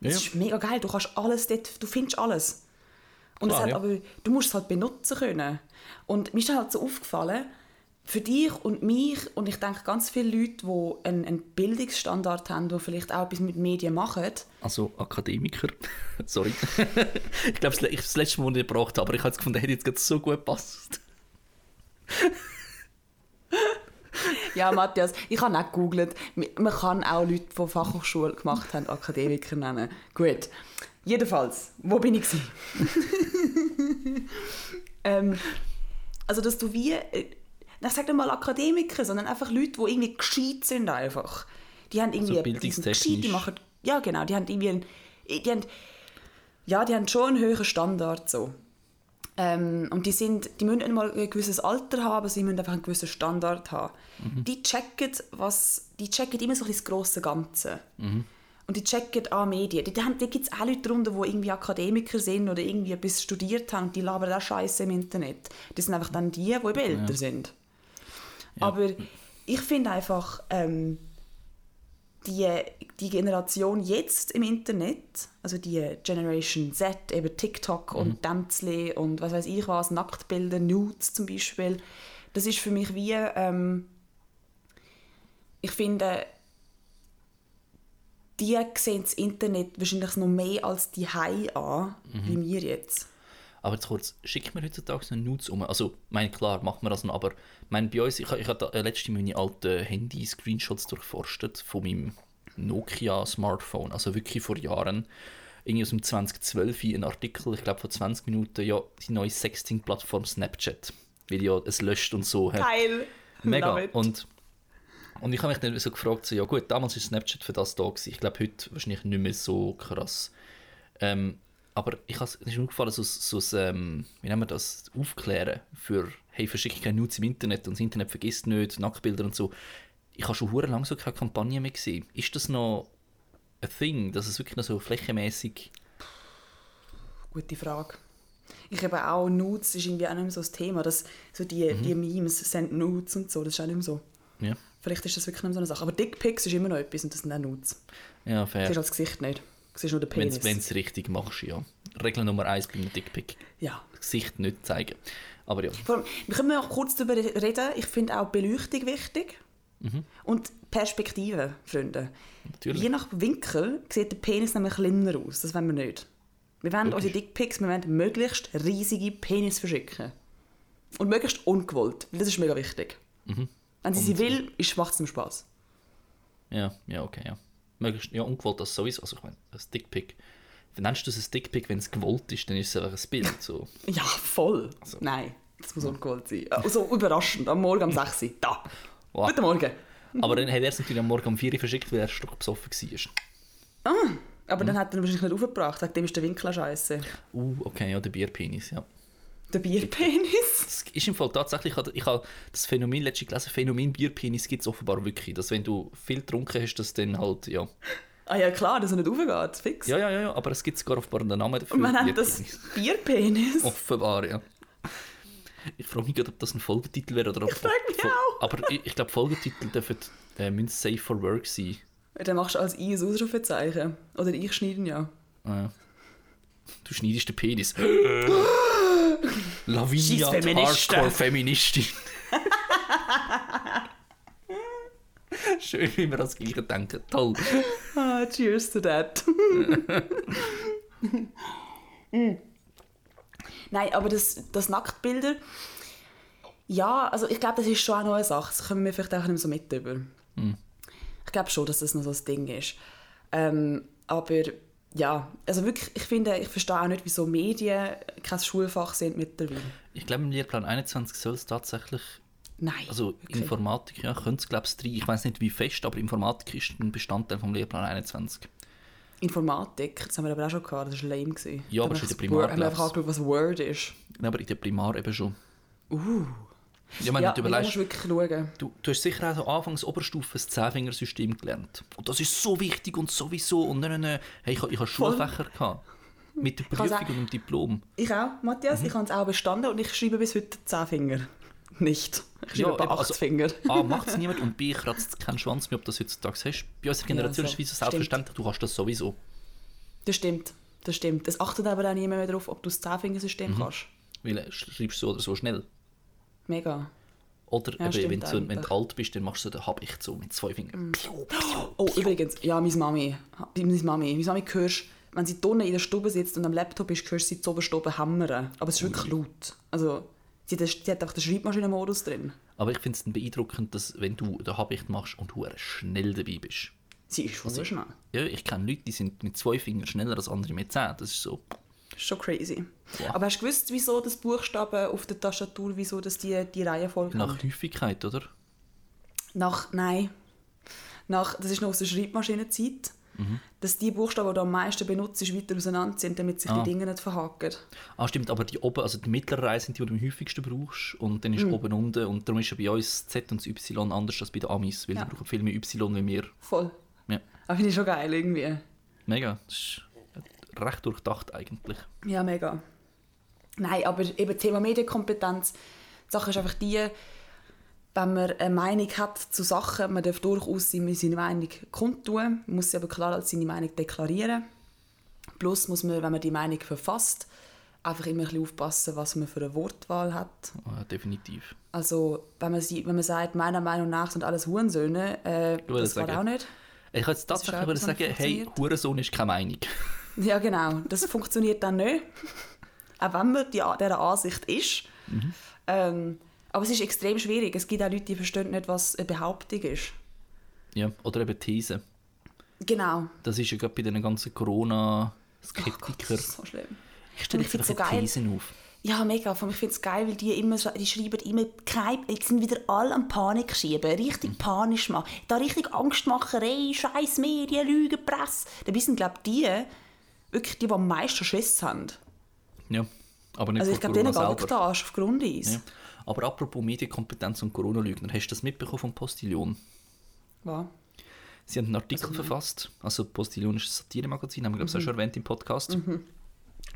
Das ja. ist mega geil, du kannst alles dort, du findest alles. Und Klar, hat, aber du musst es halt benutzen können. Und mir ist halt so aufgefallen, für dich und mich und ich denke ganz viele Leute, die einen, einen Bildungsstandard haben, die vielleicht auch etwas mit Medien machen. Also Akademiker, sorry. ich glaube, das, das letzte Mal, nicht gebracht aber ich habe es gefunden, hätte jetzt so gut gepasst. ja, Matthias, ich habe auch gegoogelt. Man kann auch Leute, die Fachhochschule gemacht haben, Akademiker nennen. Gut. Jedenfalls, wo bin ich? ähm, also, dass du wie äh, ich sage nicht mal Akademiker, sondern einfach Leute, die irgendwie gescheit sind einfach. Die haben irgendwie... Also bildungstechnisch. Die machen, ja, genau. Die haben irgendwie... Einen, die haben, ja, die haben schon einen höheren Standard so. Ähm, und die, sind, die müssen nicht mal ein gewisses Alter haben, aber sie müssen einfach einen gewissen Standard haben. Mhm. Die checken was, die checken immer so das grosse Ganze. Mhm. Und die checken an Medien. Da gibt es auch Leute darunter, die irgendwie Akademiker sind oder irgendwie etwas studiert haben und die labern auch Scheiße im Internet. Das sind einfach dann die, die eben älter ja. sind. Aber ich finde einfach, ähm, die, die Generation jetzt im Internet, also die Generation Z, eben TikTok mhm. und Tänzle und was weiß ich was, Nacktbilder, Nudes zum Beispiel, das ist für mich wie, ähm, ich finde, die sehen das Internet wahrscheinlich noch mehr als die Hai an, mhm. wie wir jetzt. Aber jetzt kurz, schickt mir heutzutage so Nudes um? Also, mein klar, macht man das noch, aber mein, bei uns, ich, ich habe letztens meine alten Handy-Screenshots durchforstet von meinem Nokia-Smartphone, also wirklich vor Jahren. Irgendwie aus dem 2012 ein Artikel, ich glaube vor 20 Minuten, ja, die neue Sexting-Plattform Snapchat, weil ja es löscht und so. Geil! Mega. Und, und ich habe mich dann so gefragt, so, ja gut, damals war Snapchat für das da gewesen. Ich glaube heute wahrscheinlich nicht mehr so krass. Ähm, aber ich has, es ist mir gefallen, so, so ähm, wie nennen wir das, Aufklären für, hey, verschicke keine Nudes im Internet und das Internet vergisst nicht, Nacktbilder und so. Ich habe schon lange so keine Kampagne mehr gesehen. Ist das noch ein Thing, dass es wirklich noch so flächenmäßig Gute Frage. Ich habe auch Nudes ist irgendwie auch nicht mehr so das Thema, dass so die, mhm. die Memes sind Nudes und so, das ist auch nicht mehr so. Ja. Vielleicht ist das wirklich nicht mehr so eine Sache. Aber Dickpics ist immer noch etwas und das sind auch Nudes. Ja, fair. Das ist als Gesicht nicht siehst nur den Penis. Wenn du es richtig machst, ja. Regel Nummer eins bei einem Dickpick. Ja. Gesicht nicht zeigen. Aber ja. Vor allem, wir können auch kurz darüber reden. Ich finde auch Beleuchtung wichtig. Mhm. Und Perspektive, Freunde. Natürlich. Je nach Winkel sieht der Penis nämlich kleiner aus. Das wollen wir nicht. Wir wollen unsere Dickpics, wir wollen möglichst riesige Penis verschicken. Und möglichst ungewollt, weil das ist mega wichtig. Mhm. Wenn sie Und, sie will, macht es ihm Spaß. Ja, ja, okay, ja möglichst, ja, ungewollt das sowieso, also ich meine, ein Stickpick. Nennst du es ein Stickpick, wenn es gewollt ist, dann ist es einfach ein Bild. So. ja, voll. Also. Nein, das muss ungewollt sein. Also überraschend, am Morgen um 6 Uhr, da. Wow. Guten Morgen. Aber dann hat er es natürlich am Morgen um 4 Uhr verschickt, weil er stock besoffen war. Ah, aber mhm. dann hat er ihn wahrscheinlich nicht aufgebracht, dem ist der Winkel scheiße. Uh, okay, ja, der Bierpenis, ja. Der Bierpenis? Das ist im Fall tatsächlich, ich habe das Phänomen letztens gelesen, Phänomen Bierpenis gibt es offenbar wirklich, dass wenn du viel getrunken hast, dass dann halt, ja... Ah ja, klar, dass er nicht aufgeht, fix. Ja, ja, ja, aber es gibt sogar offenbar einen Namen dafür. Man nennt das Bierpenis? Offenbar, ja. Ich frage mich gerade, ob das ein Folgetitel wäre oder ob... Ich frage mich auch. Aber ich, ich glaube, Folgetitel dürfen äh, müssen safe for work sein. Dann machst du als I ein Ausrufezeichen. Oder ich schneide ja. Ah, ja. Du schneidest den Penis. Lavinia, Hardcore-Feministin. Schön, wie wir das Gleiche denken. Toll. Ah, cheers to that. mm. Nein, aber das, das Nacktbilder, ja, also ich glaube, das ist schon auch noch eine Sache. Das kommen wir vielleicht auch nicht so mit über. Mm. Ich glaube schon, dass das noch so ein Ding ist. Ähm, aber ja, also wirklich, ich finde, ich verstehe auch nicht, wieso Medien kein Schulfach sind mittlerweile. Ich glaube, im Lehrplan 21 soll es tatsächlich Nein. Also okay. Informatik, ja, könnte es glaube ich drei. Ich weiß nicht wie fest, aber Informatik ist ein Bestandteil vom Lehrplan 21. Informatik, das haben wir aber auch schon gehabt, das war lame. Gewesen. Ja, aber schon in der Primar. Haben wir einfach angeschaut, was Word ist. Ja, aber in der Primar eben schon. Uh. Ja, meine, ja, du, überlegst, wirklich schauen. Du, du hast sicher auch so anfangs Oberstufe das Zehnfingersystem gelernt. Und das ist so wichtig und sowieso. Und dann, hey, ich, ich habe Schulfächer gehabt. Mit der Prüfung und dem Diplom. Ich auch, Matthias. Mhm. Ich habe es auch bestanden und ich schreibe bis heute Zehnfinger. Nicht. Ich schreibe ja, acht also, Finger. A, macht es niemand und B, kratzt keinen Schwanz mehr, ob du das heutzutage hast. Bei unserer Generation ja, so. ist es selbstverständlich, du hast das sowieso. Das stimmt, das stimmt. Es achtet aber auch niemand mehr darauf, ob du das Zehnfingersystem mhm. kannst. Weil äh, schreibst so oder so schnell. Mega. Oder ja, eben, wenn, du, wenn du alt bist, dann machst du den Hab ich so mit zwei Fingern. Mm. Oh, übrigens, ja, meine Mami. Meine Mami, meine Mami hörst, wenn sie drinnen in der Stube sitzt und am Laptop ist, hörst du sie zu Oberstube hämmern. Aber es ist wirklich laut. Also, sie hat, sie hat auch den Schreibmaschinenmodus drin. Aber ich finde es beeindruckend, dass wenn du den Habicht machst und du schnell dabei bist. Sie ist schon so schnell. Ja, ich kenne Leute, die sind mit zwei Fingern schneller als andere mit zehn. Das ist so schon crazy. Wow. Aber hast du gewusst, wieso das Buchstaben auf der Tastatur, wieso das die, die Reihenfolge Nach Häufigkeit, oder? Nach, nein. Nach, das ist noch aus der Schreibmaschinenzeit. Mhm. Dass die Buchstaben, die du am meisten benutzt, weiter auseinander sind, damit sich ah. die Dinge nicht verhaken. Ah, stimmt, aber die oben, also die mittleren Reihen sind die, die du am häufigsten brauchst. Und dann ist mhm. oben unten. Und darum ist ja bei uns das Z und das Y anders als bei den Amis, weil ja. die brauchen viel mehr Y wie wir. Voll. Ja. Aber finde ich schon geil irgendwie. Mega. Das ist recht durchdacht eigentlich. Ja, mega. Nein, aber eben Thema Medienkompetenz, die Sache ist einfach die, wenn man eine Meinung hat zu Sachen, man darf durchaus seine Meinung kundtun, man muss sie aber klar als seine Meinung deklarieren. Plus muss man, wenn man die Meinung verfasst, einfach immer ein bisschen aufpassen, was man für eine Wortwahl hat. Ja, definitiv. Also, wenn man, wenn man sagt, meiner Meinung nach sind alles Hurensöhne, äh, das war auch nicht. Ich kann jetzt tatsächlich sagen, hey, Hurensohn ist keine Meinung. Ja, genau. Das funktioniert dann nicht. Auch wenn man die, dieser Ansicht ist. Mhm. Ähm, aber es ist extrem schwierig. Es gibt auch Leute, die verstehen nicht, was eine Behauptung ist. Ja, oder eben These. Genau. Das ist ja gerade bei den ganzen Corona-Skeptikern. Oh so schlimm. Ich stelle einfach so Thesen auf. Ja, mega. Ich finde es geil, weil die, immer, die schreiben immer, die sind wieder alle am Panik schieben, richtig mhm. panisch machen. Da richtig Angstmacherei, scheiß Medien, Lügen, Presse. Dabei sind, glaube ich, die, wirklich die, die am meisten Schiss haben. Ja, aber nicht Also ich glaube, denen geht der Arsch auf Grundeis. Ja. Aber apropos Medienkompetenz und Corona-Lügner, hast du das mitbekommen vom Postillon? Was? Sie haben einen Artikel also, verfasst, also Postillon ist ein Satiremagazin, haben wir glaube ich mhm. auch schon erwähnt im Podcast. Mhm.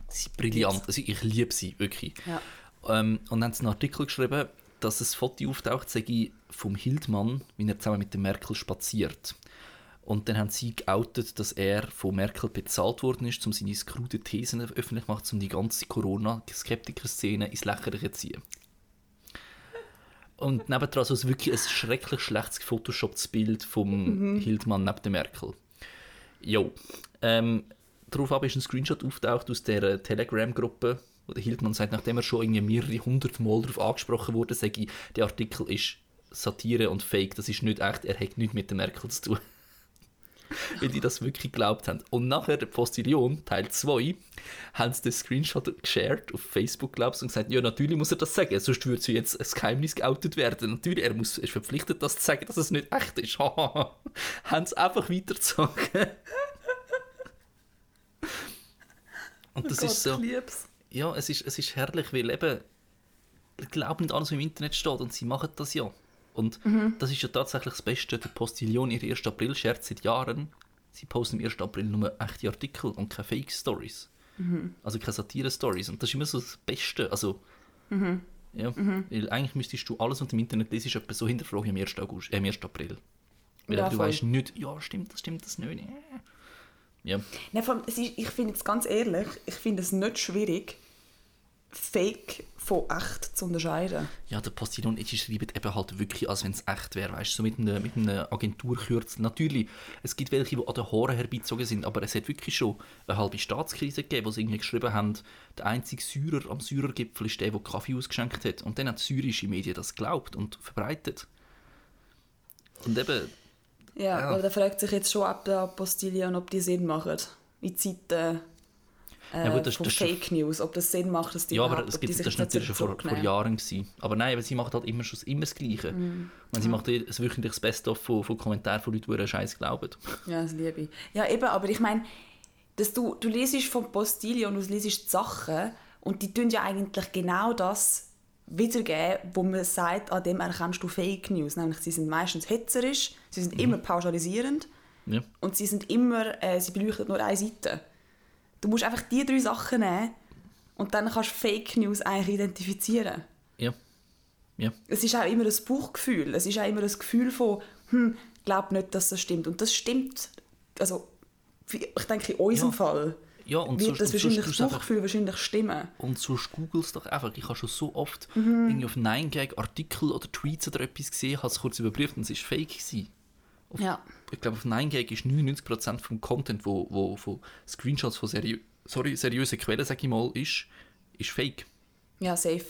Sie sind brillant, also ich liebe sie, wirklich. Ja. Ähm, und haben einen Artikel geschrieben, dass ein Foto auftaucht, sage ich, vom Hildmann, wie er zusammen mit der Merkel spaziert. Und dann haben sie geoutet, dass er von Merkel bezahlt worden ist, um seine skrude Thesen öffentlich zu machen, um die ganze Corona-Skeptiker-Szene ins Lächerliche zu ziehen. Und nebendran so wirklich ein schrecklich schlechtes gefotoshopptes Bild vom mhm. Hildmann neben der Merkel. Jo. Ähm, daraufhin ist ein Screenshot auftaucht aus der Telegram-Gruppe, wo der Hildmann sagt, nachdem er schon irgendwie mehrere hundert Mal darauf angesprochen wurde, sage ich, der Artikel ist Satire und Fake, das ist nicht echt, er hat nichts mit der Merkel zu tun. Weil die das wirklich geglaubt haben. Und nachher, der Postillion, Teil 2, haben sie den Screenshot geshared auf Facebook, glaubst und gesagt, ja, natürlich muss er das sagen, sonst würde sie jetzt ein Geheimnis geoutet werden. Natürlich, er muss, ist verpflichtet, das zu sagen, dass es nicht echt ist. haben sie einfach weitergezogen. Und das oh Gott, ist so. Ja, es ist, es ist herrlich, weil eben, glauben nicht alles, was im Internet steht und sie machen das ja. Und mhm. das ist ja tatsächlich das Beste. Der Postillon, ihr 1. April-Scherz seit Jahren. Sie posten am 1. April nur echte Artikel und keine Fake-Stories. Mhm. Also keine Satire-Stories. Und das ist immer so das Beste. Also, mhm. ja, mhm. weil eigentlich müsstest du alles, was du im Internet liest, etwas so hinterfragen am 1. August, äh, am 1. April. Weil ja, du weißt nicht, ja, stimmt das, stimmt das nicht. Ja. Nein, allem, ist, ich finde es ganz ehrlich, ich finde es nicht schwierig, Fake von echt zu unterscheiden. Ja, der Postillon, die schreiben eben halt wirklich, als wenn es echt wäre, weißt du, so mit einem, mit einem Agenturkürzel. Natürlich, es gibt welche, die an den Haaren herbeizogen sind, aber es hat wirklich schon eine halbe Staatskrise gegeben, wo sie irgendwie geschrieben haben, der einzige Syrer am Syrergipfel ist der, der Kaffee ausgeschenkt hat. Und dann hat syrische Medien das geglaubt und verbreitet. Und eben, Ja, Ja. aber da fragt sich jetzt schon, ob der Postillon, ob die Sinn machen. In Zeiten äh, Ja, gut, das- von das Fake News, ob das Sinn macht, dass die ja, aber es gibt, das jetzt natürlich schon vor, vor. Jahren gewesen. Aber nein, aber sie macht halt immer schon immer das Gleiche. Mhm. Und sie macht ein wöchentliches Best-of von, von Kommentaren von Leuten, die ihren Scheiß glauben. Ja, das liebe ich. Ja, eben, aber ich meine, dass du, du liest vom Postillon und du liest die Sachen und die tun ja eigentlich genau das wiedergeben, wo man sagt, an dem erkennst du Fake News. Nämlich, sie sind meistens hetzerisch, sie Mhm. sind immer pauschalisierend Ja. und sie sind immer, äh, sie beleuchten nur eine Seite. Du musst einfach die drei Sachen nehmen und dann kannst du Fake News eigentlich identifizieren. Ja. Ja. Es ist auch immer ein Bauchgefühl. Es ist auch immer das Gefühl von, hm, glaub nicht, dass das stimmt. Und das stimmt, also ich denke, in unserem Ja. Fall Ja, und wird sonst- das sonst wahrscheinlich, das du einfach- wahrscheinlich stimmen. Und so googelst doch einfach. Ich habe schon so oft Mhm. irgendwie auf 9gag Artikel oder Tweets oder etwas gesehen, habe es kurz überprüft und es ist fake gewesen. Ja. Ich glaube, auf 9gag ist 99% vom Content, wo, wo von Screenshots von seriö sorry, seriösen Quellen, sag ich mal, ist, ist fake. Ja, safe.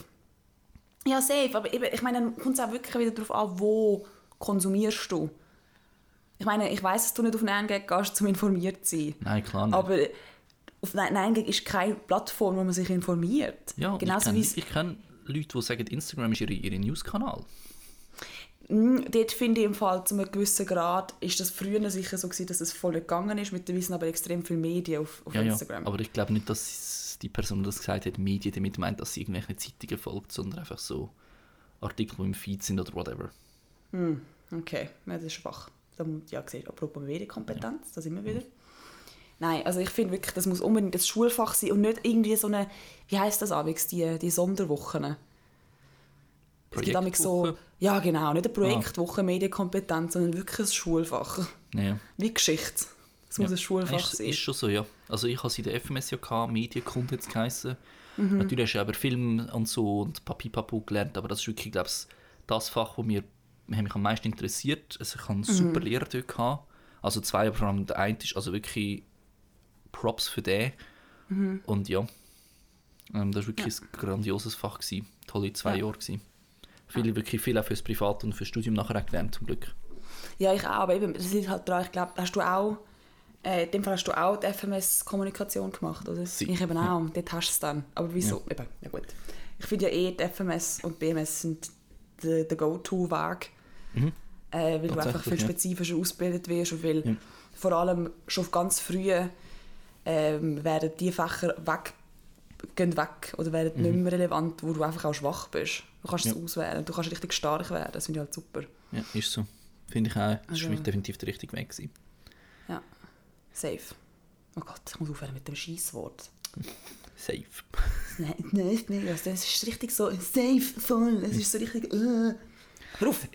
Ja, safe. Aber eben, ich meine, dann kommt es auch wirklich wieder darauf an, wo konsumierst du. Ich meine, ich weiß, dass du nicht auf 9gag gehst, um informiert zu sein. Nein, klar nicht. Aber auf 9gag ist keine Plattform, wo man sich informiert. ja, Genauso ich kenne kenn Leute, die sagen, Instagram ist ihre, ihre News-Kanal. Mm, Dort finde ich im Fall zu einem gewissen Grad, ist das früher sicher so gewesen, dass es voll gegangen ist. Mittlerweile sind aber extrem viele Medien auf, auf Ja, ja. Instagram. Aber ich glaube nicht, dass die Person, die das gesagt hat, Medien damit meint, dass sie irgendwelche Zeitungen folgt, sondern einfach so Artikel, die im Feed sind oder whatever. Okay, ja, das ist schwach. Da muss, ja, gesehen, apropos Medienkompetenz, da sind wir wieder. Nein, also ich finde wirklich, das muss unbedingt das Schulfach sein und nicht irgendwie so eine, wie heißt das amigs, die, die Sonderwochen. Es gibt amigs so, ja genau, nicht eine Projektwoche Medienkompetenz, sondern wirklich ein Schulfach. Ja. Wie Geschichte. Es muss Ja. ein Schulfach ist, sein. Ist schon so, ja. Also ich habe es in der FMS ja gehabt, Medienkunde jetzt geheissen. Mhm. Natürlich hast du aber Film und so und Papipapu gelernt, aber das ist wirklich, glaube ich, das Fach, das mir, mich am meisten interessiert. Also ich habe einen super Mhm. Lehrer dort gehabt. Also zwei, aber vor allem der eine ist also wirklich Props für den. Mhm. Und ja, ähm, das war wirklich ein grandioses Fach. Gewesen. Tolle zwei Ja. Jahre. Gewesen. Viel, Wirklich viel auch fürs Privat und fürs Studium nachher auch gelernt, zum Glück. Ja, ich auch, aber eben, das liegt halt dran, ich glaube, hast du auch, äh, in dem Fall hast du auch die FMS-Kommunikation gemacht, oder? Sie. Ich eben auch, dort hast du es dann. Aber wieso? Eben, ja gut. Ich finde ja eh, die FMS und BMS sind der, Go-To-Weg, Mhm. äh, weil du einfach viel Tatsächlich, ja. spezifischer ausgebildet wirst und weil Ja. vor allem schon ganz früh ähm, werden die Fächer weg, gehen weg oder werden nicht mehr relevant, wo du einfach auch schwach bist. Du kannst es Mhm. Ja. auswählen, du kannst richtig stark werden, das finde ich halt super. Ja, ist so. Finde ich auch. Das Also- ist definitiv der richtige Weg. Gewesen. Ja, safe. Oh Gott, ich muss aufhören mit dem Schießwort. Safe. Nein, nein, nein, das ist richtig so safe voll. Es ist so richtig. Uh. Hör auf!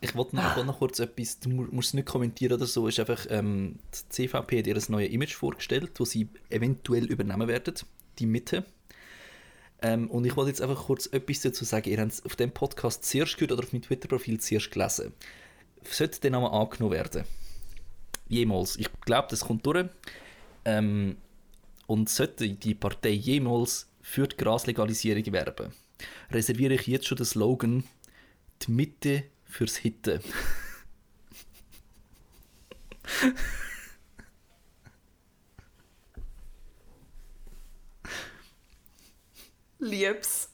Ich wollte noch, noch kurz etwas, du mu- musst es nicht kommentieren oder so, ist einfach, ähm, die CVP hat ihr ein neues Image vorgestellt, das sie eventuell übernehmen werden, die Mitte. Ähm, und ich wollte jetzt einfach kurz etwas dazu sagen. Ihr habt es auf dem Podcast zuerst gehört oder auf meinem Twitter-Profil zuerst gelesen. Sollte der Name angenommen werden? Jemals. Ich glaube, das kommt durch. Ähm, und sollte die Partei jemals für die Graslegalisierung werben, reserviere ich jetzt schon den Slogan «Die Mitte fürs Hitte». Lieb's.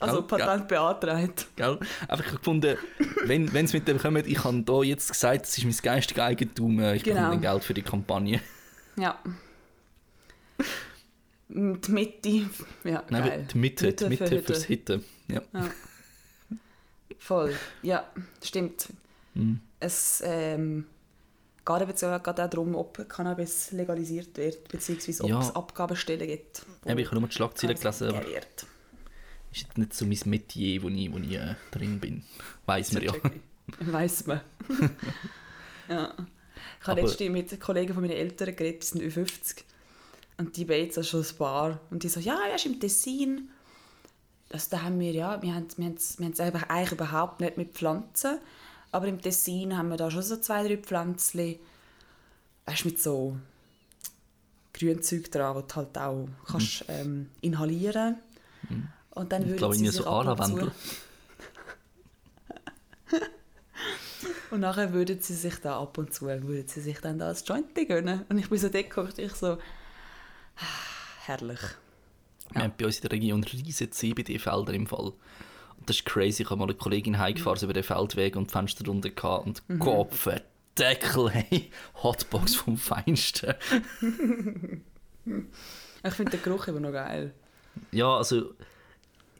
Also Gell? Patent beantragt. Gell? Einfach gefunden, wenn es mit dem kommt, ich habe da jetzt gesagt, es ist mein geistiges Eigentum, äh, ich Genau. bekomme Geld für die Kampagne. Ja. Die Mitte. Ja, Nein, geil. die Mitte, die Mitte für fürs Hütte. Hitte. Ja. Voll. Ja, stimmt. Mhm. Es ähm, eben so- geht auch darum, ob Cannabis legalisiert wird, beziehungsweise ob Ja. es Abgabestellen gibt. Eben, ich habe nur die Schlagzeilen Cannabis gelesen, aber wird. ist jetzt nicht so mein Metier, wo ich, wo ich äh, drin bin. Weiß man ja. Weiss man. ja. Ich habe letztens mit Kollegen von meinen Eltern geredet, die sind über 50. Und die beiden sind schon ein paar. Und die so, ja, er ist im Tessin. also da haben wir ja, wir haben, wir haben, wir haben es einfach eigentlich überhaupt nicht mit Pflanzen, aber im Tessin haben wir da schon so zwei, drei Pflänzchen, weißt, mit so Grünzeug dran, das du halt auch kannst, ähm, inhalieren Mhm. Und dann Ich würden glaube, sie so ab und nachher würden sie sich da ab und zu würden sie sich dann da als Jointi gönnen. Und ich bin so und ich so... Herrlich. Wir haben bei uns in der Region riesige CBD-Felder im Fall. Das ist crazy. Ich habe mal eine Kollegin heimgefahren über den Feldweg und die Fenster runter gehabt und Mhm. Kopfendeckel, hey, Hotbox vom Feinsten. Ich finde den Geruch immer noch geil. Ja, also,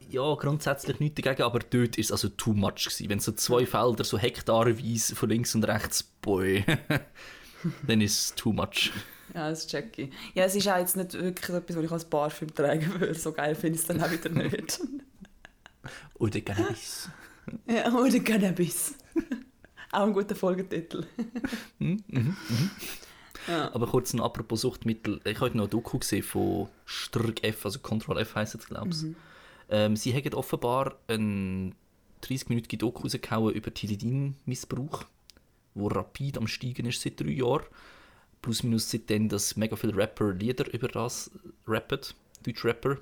ja, grundsätzlich nichts dagegen, aber dort ist es also too much gewesen. Wenn so zwei Felder so hektarweise von links und rechts, boy, dann ist es too much. Ja, das check ich. Ja, es ist auch jetzt nicht wirklich etwas, was ich als Parfüm tragen würde. So geil finde ich es dann auch wieder nicht. Oder Cannabis. ja, oder Cannabis. auch ein guter Folgetitel. Aber kurz ein apropos Suchtmittel. Ich habe heute noch eine Doku gesehen von Strg F, also Control F heisst es, glaube ich. Ähm, sie haben offenbar eine 30-minütige Doku rausgehauen über Tilidin-Missbrauch, wo rapid am Steigen ist seit drei Jahren. Plus minus seitdem, dass mega viele Rapper Lieder über das rappen, deutsche Rapper.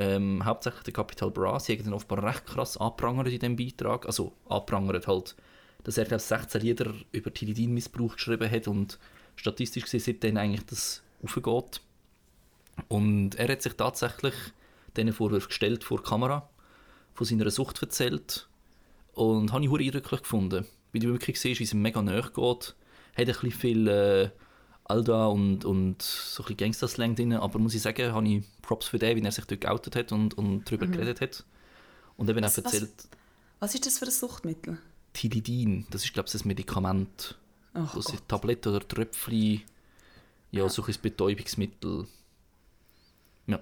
Ähm, hauptsächlich der Capital Bra. Sie haben ihn offenbar recht krass angeprangert in diesem Beitrag. Also angeprangert halt, dass er glaube 16 Lieder über Tilidin-Missbrauch geschrieben hat und statistisch gesehen seitdem eigentlich das aufgeht. Und er hat sich tatsächlich diesen Vorwurf gestellt vor Kamera, von seiner Sucht erzählt und habe ich hure eindrücklich gefunden, weil du wirklich siehst, wie es ihm mega nahe geht. Hat ein bisschen viel äh, Alda und, und so ein bisschen Gangster-Slang drin, aber muss ich sagen, habe ich Props für den, wie er sich dort geoutet hat und, und darüber geredet hat. Und eben auch Was- was- erzählt, Was ist das für ein Suchtmittel? Tilidin, das ist glaube ich ein Medikament, Ach das Gott. sind Tabletten oder Tröpfchen, ja, so ein Betäubungsmittel. Ja.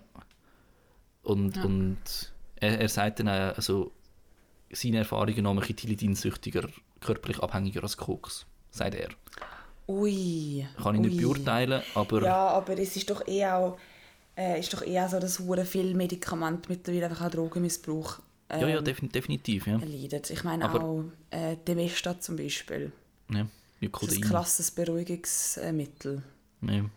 Und, Ja. und er, er sagt dann auch, also seine Erfahrungen nach Tilidin-süchtiger, körperlich abhängiger als Koks, sagt er. Ui. Kann ich nicht ui. beurteilen, aber Ja, aber es ist doch eh auch, äh, ist doch eher so, dass hure viel Medikamente mittlerweile einfach auch Drogenmissbrauch ähm, ja, ja, defin definitiv, ja. erleiden. Ich meine Aber- auch äh, Demestat zum Beispiel. ja. Wie Das ist ein krasses Beruhigungsmittel. Ja. Gegen,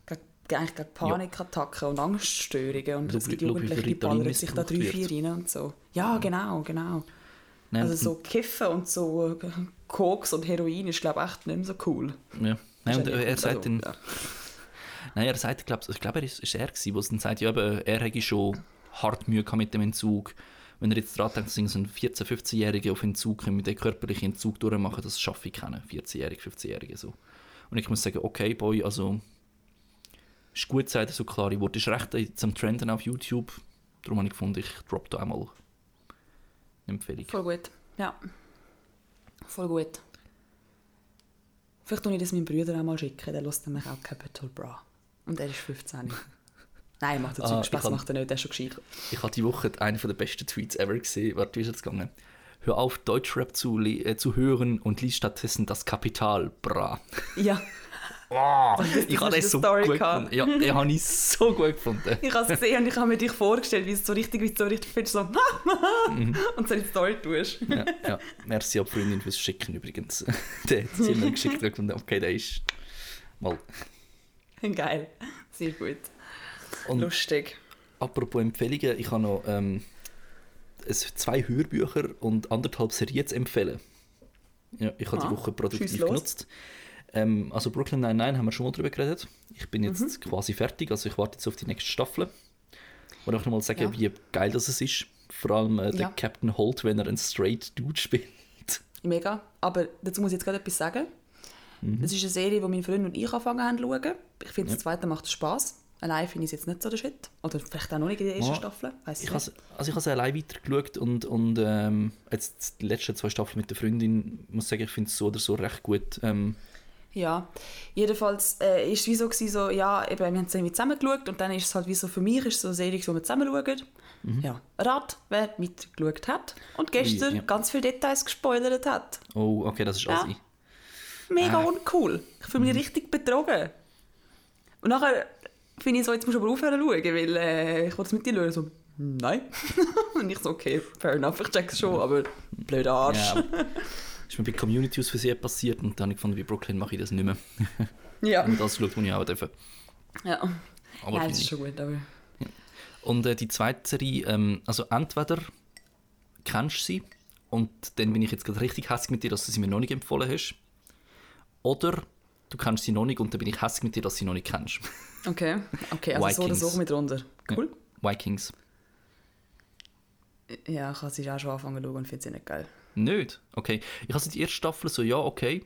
eigentlich gegen Panikattacken und Angststörungen. Und es Schau, gibt schau, wie Jugendliche, viel die ballern sich da drei, vier rein und so. Ja, genau, genau. Nein, Also so Kiffen und so äh, Koks und Heroin ist glaube ich echt nicht mehr so cool. ja. Nein, und ja er sagt also, dann, ja. Nein, er sagt, glaub, ich glaube, er ist, ist er gewesen, der dann sagt, ja, eben, er hätte schon hart Mühe mit dem Entzug. Wenn er jetzt daran denkt, dass so ein 14-, 15-Jähriger auf Entzug kommt, mit dem körperlichen Entzug durchmachen, das schaffe ich keinen. 14-Jährige, 15-Jährige so. Und ich muss sagen, okay, Boy, also ist gut, sagt er so klare Worte. Ist recht jetzt am Trenden auf YouTube. Darum habe ich gefunden, ich drop da einmal eine Empfehlung. Voll gut. Ja. Voll gut. Vielleicht tue ich das meinem Bruder auch mal schicken, der lässt nämlich auch Capital Bra. Und er ist 15. Nein, macht Ah, ah, Spaß, macht er nicht, der ist schon gescheit. Ich habe die Woche einen der besten Tweets ever gesehen. Warte, wie ist jetzt gegangen? Hör auf, Deutschrap zu, äh, zu hören und lies stattdessen das Kapital, bra. Ja, ich habe das so eine Story gut gehabt? gefunden. Ja, den habe ich so gut gefunden. ich habe es gesehen und ich habe mir dich vorgestellt, wie es so richtig, wie du so richtig findest, so und so in die Story tust. ja, ja. Merci an die Freundin fürs Schicken übrigens. der hat sie mir geschickt und gefunden, okay, der ist mal. Geil, sehr gut. Und Lustig. apropos Empfehlungen, ich habe noch ähm, zwei Hörbücher und anderthalb Serien zu empfehlen. Ja, ich habe Ah, die Woche produktiv los. Ähm, also Brooklyn Nine-Nine haben wir schon mal drüber geredet. Ich bin jetzt Mhm. quasi fertig, also ich warte jetzt auf die nächste Staffel. Und auch nochmal sagen, Ja. wie geil das ist. Vor allem äh, der Ja. Captain Holt, wenn er einen Straight Dude spielt. Mega. Aber dazu muss ich jetzt gerade etwas sagen. Mhm. Es ist eine Serie, die mein Freund und ich angefangen haben zu schauen. Ich finde, das zweite macht Spass. Allein finde ich es jetzt nicht so der Shit. Oder vielleicht auch noch nicht in der ersten Ja, Staffel. Weiss ich Ich also ich habe sie allein weitergeschaut und, und ähm, jetzt die letzten zwei Staffeln mit der Freundin, muss sagen, ich finde es so oder so recht gut. Ähm, Ja, jedenfalls äh, ist es wie so, gewesen, so, ja, eben, wir haben es irgendwie zusammen geschaut und dann ist es halt wie so, für mich ist es so eine Serie, die wir zusammen schauen. Ja, rat, wer mitgeschaut hat und gestern Mhm. ja. ganz viele Details gespoilert hat. oh, okay, das ist Ja. Asi. Mega Ah. uncool. Ich fühle mich richtig betrogen. Und nachher finde ich so, jetzt musst du aber aufhören zu schauen, weil äh, ich wollte es mit dir schauen. So, nein. und ich so, okay, fair enough, ich check's schon, aber blöder Arsch. Ja, ist mir bei Community aus Versehen passiert und dann habe ich gefunden, bei Brooklyn mache ich das nicht mehr. Ja, Und das schaut, was ich auch dürfen. ja. Aber ja das ist schon gut, aber... Und äh, die zweite Serie, ähm, also entweder kennst du sie und dann bin ich jetzt gerade richtig hässlich mit dir, dass du sie mir noch nicht empfohlen hast. Oder du kennst sie noch nicht und dann bin ich hässlich mit dir, dass du sie noch nicht kennst. Okay, okay also so oder Vikings. so mit runter. Cool. Vikings. Ja, ich habe sie auch schon angefangen zu schauen und finde sie nicht geil. Nicht? Okay. Ich habe die erste Staffel so, ja, okay.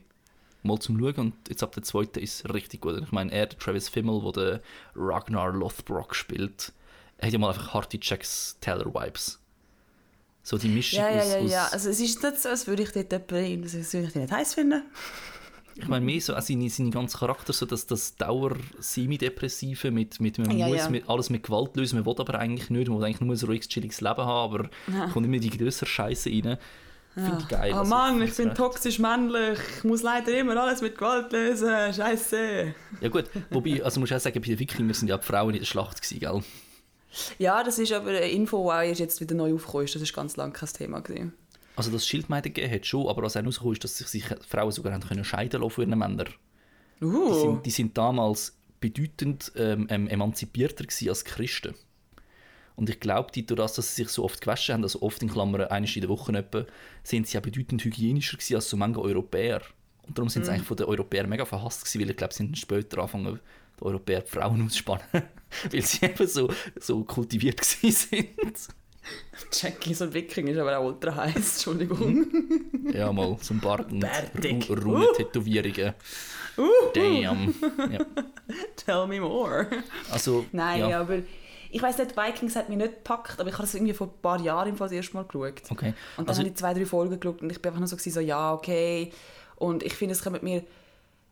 Mal zum Schauen und jetzt ab der zweiten ist es richtig gut. Ich meine, er, der Travis Fimmel, der den Ragnar Lothbrok spielt, hat ja mal einfach harte Jacks Taylor-Vibes. So die Mischung Ja, ja, ja, aus ja. Also es ist nicht so, als würde ich dort jemanden, das würde ich nicht heiß finden. Ich meine, mehr so also seine, seine ganzen Charakter, so dass das Dauer-Semi-Depressive mit, mit man Ja, muss ja. Mit, alles mit Gewalt lösen, man will aber eigentlich nicht, man will eigentlich nur ein ruhiges, chilliges Leben haben, aber kommt immer die größere Scheiße rein. Finde ich geil. Oh also Mann, ich bin recht- toxisch männlich. Ich muss leider immer alles mit Gewalt lösen. Scheiße. Ja gut, wobei, also musst du auch sagen, bei den Wikingern sind ja die Frauen in der Schlacht gewesen, gell? Ja, das ist aber eine Info, die auch jetzt wieder neu aufgekommen ist. Das ist ganz lange kein Thema. Gewesen. Also das Schildmeiden gegeben hat schon, aber was auch rausgekommen ist, dass sich Frauen sogar haben können scheiden lassen von ihren Männern. Die Uh, sind, die sind damals bedeutend ähm, ähm, emanzipierter als Christen. Und ich glaube, die, durch das, dass sie sich so oft gewaschen haben, also oft in Klammern einmal in der Woche etwa, sind sie auch bedeutend hygienischer gewesen als so manche Europäer. Und darum sind sie eigentlich von den Europäern mega verhasst gewesen, weil ich glaube, sie sind später angefangen, die Europäer die Frauen auszuspannen. weil sie eben so, so kultiviert gewesen sind. Jackie, so ein Wiking ist aber auch ultra heiß. Entschuldigung. ja, mal, so ein Bart und Bärtig. Uh. Ru- Runetätowierungen. Damn. Ja. Tell me more. Also, Nein, ja. aber ich weiß nicht, Vikings hat mich nicht gepackt, aber ich habe es irgendwie vor ein paar Jahren im Fall das erste Mal geschaut. Okay. Und dann Also- habe ich zwei, drei Folgen geschaut und ich bin einfach nur so, gewesen, so ja, okay. Und ich finde, es kommt mir,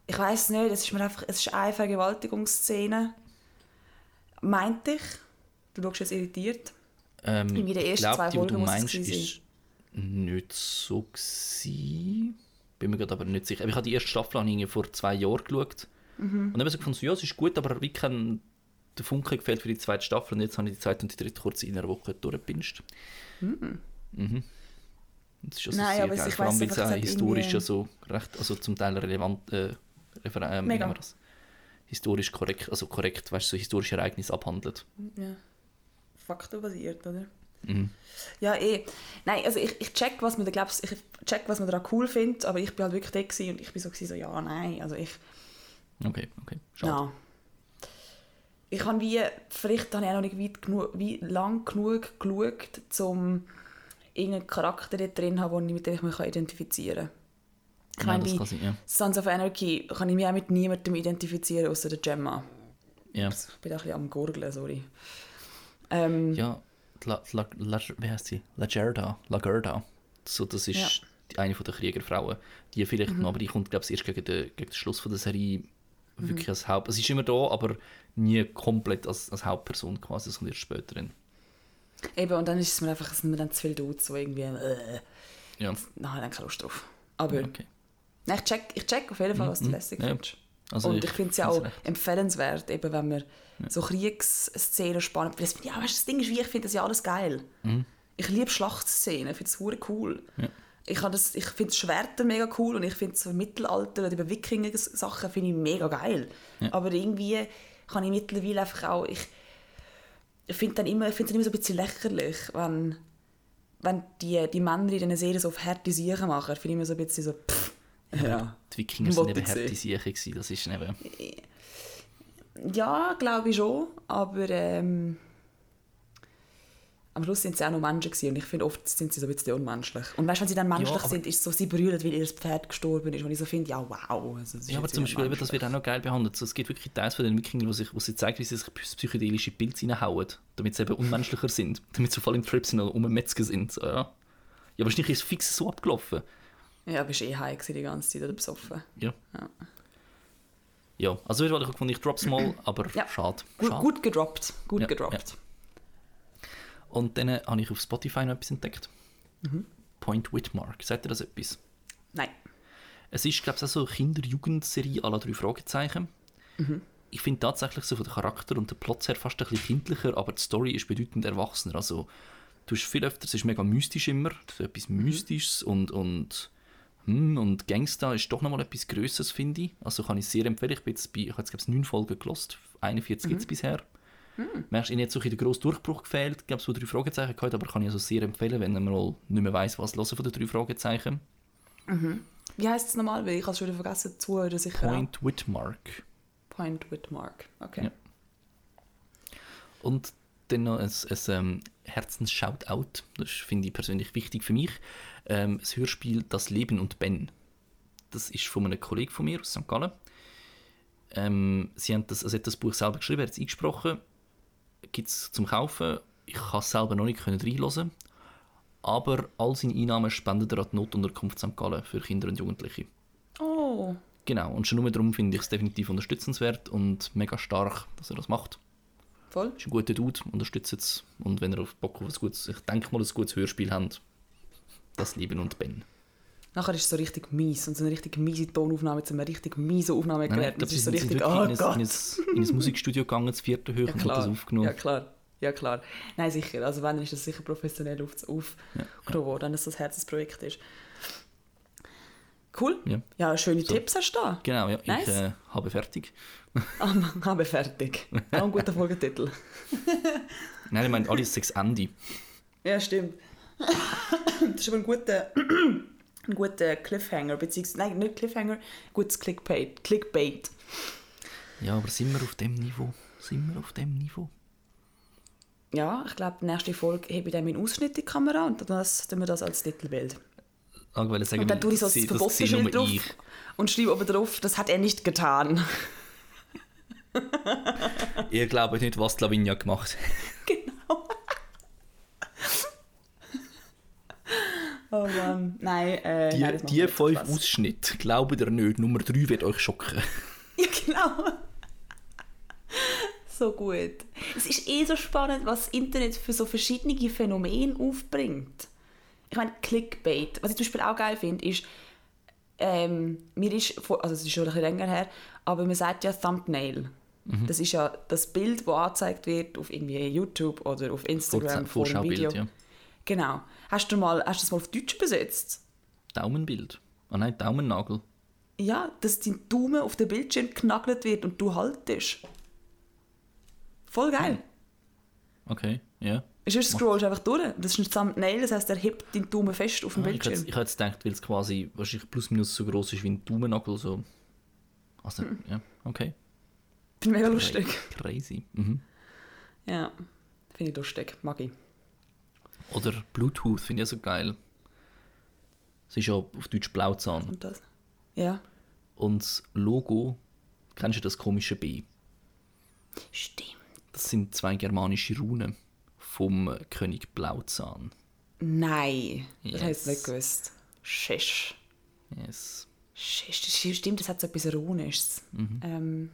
ich weiß nicht, es ist mir einfach, es ist eine Vergewaltigungsszene. Meinte ich. Du schaust jetzt irritiert. Ähm, In meinen ersten glaub, zwei die, die du Folgen muss es meinst, gewesen ist nicht so gewesen. Bin mir gerade aber nicht sicher. Aber ich habe die erste Staffel vor zwei Jahren geschaut. Mhm. Und dann habe ich so gefunden, ja, es ist gut, aber wie kann der Funke gefällt für die zweite Staffel und jetzt habe ich die zweite und die dritte kurz in einer Woche durchgepinscht. Mhm. Das ist also Nein, sehr aber geil, ich vor allem, weil es auch historisch ja so recht, also zum Teil relevant, äh, refer- äh, wie Mega. das? historisch korrekt, also korrekt, weißt du, so historische Ereignisse abhandelt. Ja. Faktenbasiert, oder? Mhm. Ja, eh. Nein, also ich, ich check, was man da glaubst, ich check, was man da cool findet, aber ich bin halt wirklich da und ich bin so, so ja, nein, also ich, Okay, okay, schade. ja. Ich habe wie, vielleicht habe ich auch noch nicht weit genug, wie lang genug geschaut, um irgendeinen Charakter drin zu haben, mit dem ich mich identifizieren kann. Ich meine, bei sein, ja. Sons of Anarchy kann ich mich auch mit niemandem identifizieren, außer der Gemma. Ja, Ich bin da ein bisschen am Gurgeln, sorry. Ähm, ja La, La, La, wie heißt sie? Lagerda, Lagerda. So, das ist Ja. die, eine von der Kriegerfrauen. Die vielleicht noch, aber die kommt, glaube ich, erst gegen den, gegen den Schluss von der Serie wirklich als Haupt... Sie ist immer da, aber nie komplett als, als Hauptperson quasi, das kommt erst später in. Eben, und dann ist es mir einfach, es sind mir dann zu viele Dudes, so irgendwie, äh, Ja, ich dann keine Lust drauf. Aber okay. nein, ich, check, ich check auf jeden Fall, was du Mhm, lässig ja. findest. Also und ich, finde es ja auch recht. empfehlenswert, eben wenn man so Kriegsszenen spannend das, ja, weißt, das Ding ist, wie ich finde das ja alles geil. Ich liebe Schlachtszenen, ich finde es hure cool. Mhm. Ja. Ich, das- ich finde Schwerter mega cool und ich finde so Mittelalter oder über Wikinger-Sachen finde ich mega geil. Ja. Aber irgendwie kann ich mittlerweile einfach auch, ich, ich finde dann immer, ich finde es immer so ein bisschen lächerlich, wenn, wenn die, die Männer in diesen Serien so auf harte Sachen machen, finde ich immer so ein bisschen so, pff, ja. Die Wikinger Wollte eben harte gewesen, das ist eben... Ja, glaube ich schon, aber ähm, am Schluss sind sie auch noch Menschen gewesen und ich finde, oft sind sie so ein bisschen unmenschlich. Und weißt, wenn sie dann menschlich aber- sind, ist es so, sie brüllen, weil ihr Pferd gestorben ist und ich so finde, ja wow. Also, Ja, aber zum Beispiel, das wird auch noch geil behandelt. So, es gibt wirklich Teils von den Wikingern, wo, sich, wo sie zeigen, wie sie sich psychedelische Pilze reinhauen, damit sie eben unmenschlicher sind, damit sie voll im Trip sind um Metzger sind. So, ja. ja, wahrscheinlich ist es fix so abgelaufen. Ja, bist eh high die ganze Zeit oder besoffen. Ja. Ja. Ja, also ich gefunden, ich drop's mal, aber Ja. schade. Gut, schade. gut gedroppt, gut Ja, gedroppt. Und dann habe ich auf Spotify noch etwas entdeckt. Mhm. Point Whitmark. Sagt ihr das etwas? Nein. Es ist, glaube ich, auch so eine Kinder-Jugendserie aller drei Fragezeichen. Mhm. ich finde tatsächlich so von der Charakter und der Plot her fast ein bisschen kindlicher, aber die Story ist bedeutend erwachsener. Also, du hast viel öfter, es ist mega mystisch immer, so etwas Mhm. Mystisches und, und, hm, und Gangster ist doch nochmal etwas Größeres, finde ich. Also kann ich sehr empfehlen. Ich, bin jetzt bei, ich habe jetzt, glaube ich, neun Folgen gelost, 41 Mhm. gibt es bisher. Merkst du, ihnen hat so ein der grosse Durchbruch gefehlt. Ich glaube, so drei Fragezeichen gehabt, aber kann ich also sehr empfehlen, wenn man mal nicht mehr weiss, was hören von den drei Fragezeichen. Wie heißt es nochmal? Weil ich habe es schon wieder vergessen. Zuhörer sicher Point with Mark. auch. Point with Mark. Okay. Ja. Und dann noch ein, ein ähm, Herzens-Shoutout, das finde ich persönlich wichtig für mich. Ähm, das Hörspiel Das Leben und Ben. Das ist von einem Kollegen von mir aus St. Gallen. Ähm, sie haben das, also hat das Buch selber geschrieben, er hat es eingesprochen. Gibt es zum Kaufen. Ich kann es selber noch nicht reinhören. Aber all seine Einnahmen spendet er an die Notunterkunft St. Gallen für Kinder und Jugendliche. Oh, Genau, und schon nur darum finde ich es definitiv unterstützenswert und mega stark, dass er das macht. voll. ist ein guter Dude, unterstützt es. Und wenn ihr auf Bock auf ein gutes, ich denke mal, ein gutes Hörspiel habt, das Lieben und Ben. Nachher ist es so richtig mies und so eine richtig miese Tonaufnahme mit so einem richtig miesen Aufnahmegerät. ich Das glaube, sie ist so richtig, oh in, ein, in, Gott. ein, in ein Musikstudio gegangen, das vierte Hoch, Ja und das aufgenommen. ja, klar. Ja, klar. Nein, sicher. Also wenn, ist das sicher professionell auf, aufgenommen worden, dass das Herzensprojekt ist. Cool. Ja. Ja, schöne Tipps hast du da. Genau, ja, Nice. ich äh, habe fertig. Ah, habe fertig. Auch ein guter Folgetitel. Nein, ich meine, alles sechs Ende. Ja, stimmt. Das ist aber ein guter, ein guter Cliffhanger, beziehungsweise, nein, nicht Cliffhanger, gutes Clickbait. Clickbait. Ja, aber sind wir auf dem Niveau? Sind wir auf dem Niveau? Ja, ich glaube, die nächste Folge hebe ich dann meinen Ausschnitt in die Kamera und dann tun wir das als Titelbild. Ah, Ich sagen, Und dann tue ich so das, nur drauf ich. und schreibe oben drauf, das hat er nicht getan. Ihr glaubt nicht, was die Lavinia gemacht hat. genau. Oh Mann, nein, äh, Die, nein, die fünf Spaß. Ausschnitte, glaubt ihr nicht, Nummer drei wird euch schocken. Ja, genau. so gut. Es ist eh so spannend, was das Internet für so verschiedene Phänomene aufbringt. Ich meine, Clickbait. Was ich zum Beispiel auch geil finde, ist, ähm, mir ist, also es ist schon ein bisschen länger her, aber man sagt ja Thumbnail. Mhm. Das ist ja das Bild, das angezeigt wird auf irgendwie YouTube oder auf Instagram vor dem Video. Ja. Genau. Hast du, mal, hast du das mal auf Deutsch übersetzt? Daumenbild. Ah nein, Daumennagel. Ja, dass dein Daumen auf den Bildschirm genagelt wird und du haltest. Voll geil. Okay, ja. Sonst scrollst du einfach durch. Das ist ein Thumbnail, das heisst, er hebt deinen Daumen fest auf dem Ah, Bildschirm. ich hätte jetzt gedacht, weil es quasi wahrscheinlich plus minus so groß ist wie ein Daumennagel. So. Also, Hm. ja, okay. Finde ich mega lustig. Crazy. Mhm. Ja, finde ich lustig. Mag ich. Oder Bluetooth, finde ich auch so geil. Es ist ja auf Deutsch Blauzahn. Und das? Ja. Und das Logo, kennst du das komische B? Stimmt. Das sind zwei germanische Runen vom König Blauzahn. Nein, das Yes. ich jetzt nicht gewusst. Schisch. Yes. Schisch, das stimmt, das hat so etwas Runisches. Mhm. Ähm,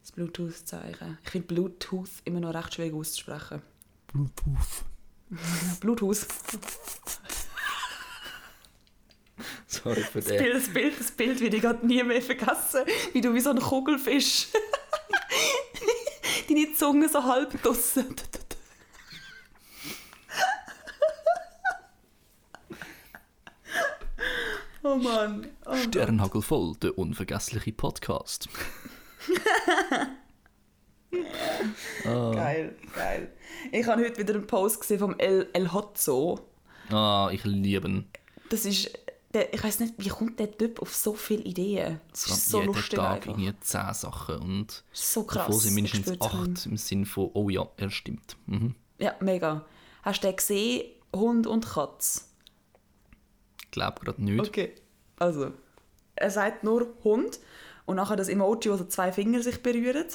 das Bluetooth-Zeichen. Ich finde Bluetooth immer noch recht schwierig auszusprechen. Bluetooth. Bluetooth. Sorry für Das. Bild, das Bild, das Bild will ich gerade nie mehr vergessen. Wie du wie so ein Kugelfisch. Deine Zunge so halb draussen. Oh Mann. Oh. Sternhagel voll, der unvergessliche Podcast. Geil, geil. Ich habe heute wieder einen Post gesehen vom El, El Hotzo. Ah, ich liebe ihn. Das ist, der, ich weiß nicht, wie kommt der Typ auf so viele Ideen? Das ist so jeden lustig Tag einfach. irgendwie 10 Sachen und So krass. davon sind mindestens Ich spür's 8 im Sinn von, oh ja, er stimmt. Mhm. Ja, mega. Hast du den gesehen? Hund und Katz. Ich glaube gerade nicht. Okay. Also, er sagt nur Hund und nachher das Emoji, wo so zwei Finger sich berühren.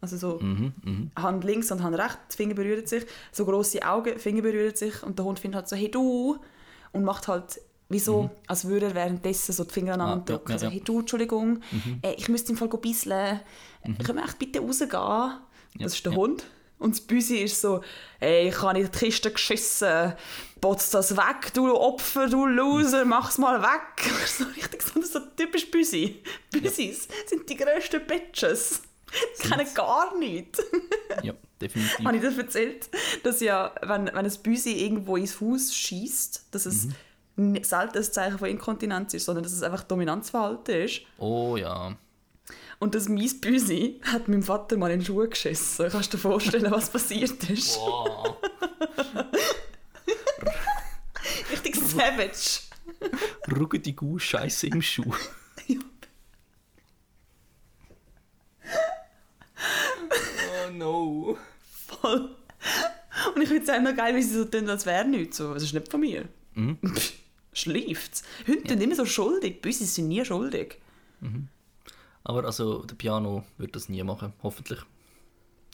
Also so Mhm, Hand links und Hand rechts, die Finger berühren sich. So grosse Augen, Finger berühren sich und der Hund findet halt so, hey du, und macht halt wie so, als würde er währenddessen so die Finger aneinander Mhm. Ah, ja, drücken. ja, so, ja. Mhm. hey du, Entschuldigung, äh, ich müsste im Fall bisseln. Äh, Können wir echt bitte rausgehen? Das ist der ja. Hund. Und das Büsi ist so, ey, ich habe in die Kiste geschissen, botz das weg, du Opfer, du Loser, mach's mal weg. So richtig so, so typisch Büsi. Büsis sind die grössten Bitches. Das kennen gar nicht. Ja, definitiv. Habe ich dir erzählt, dass ja, wenn, wenn ein Büsi irgendwo ins Haus schießt, dass es Mhm. selten ein Zeichen von Inkontinenz ist, sondern dass es einfach Dominanzverhalten ist. Oh ja. Und das mein Büsi hat meinem Vater mal in den Schuh geschissen. Kannst du dir vorstellen, was passiert ist? Wow. Richtig savage. Rugge die Gu Scheiße im Schuh. Oh no. Voll. Und ich finde es auch noch geil, wie sie so tun, als wäre nichts. So, das ist nicht von mir. Mhm. Schleift's. Hunde sind immer so schuldig. Büsis sind nie schuldig. Aber also, der Piano wird das nie machen, hoffentlich.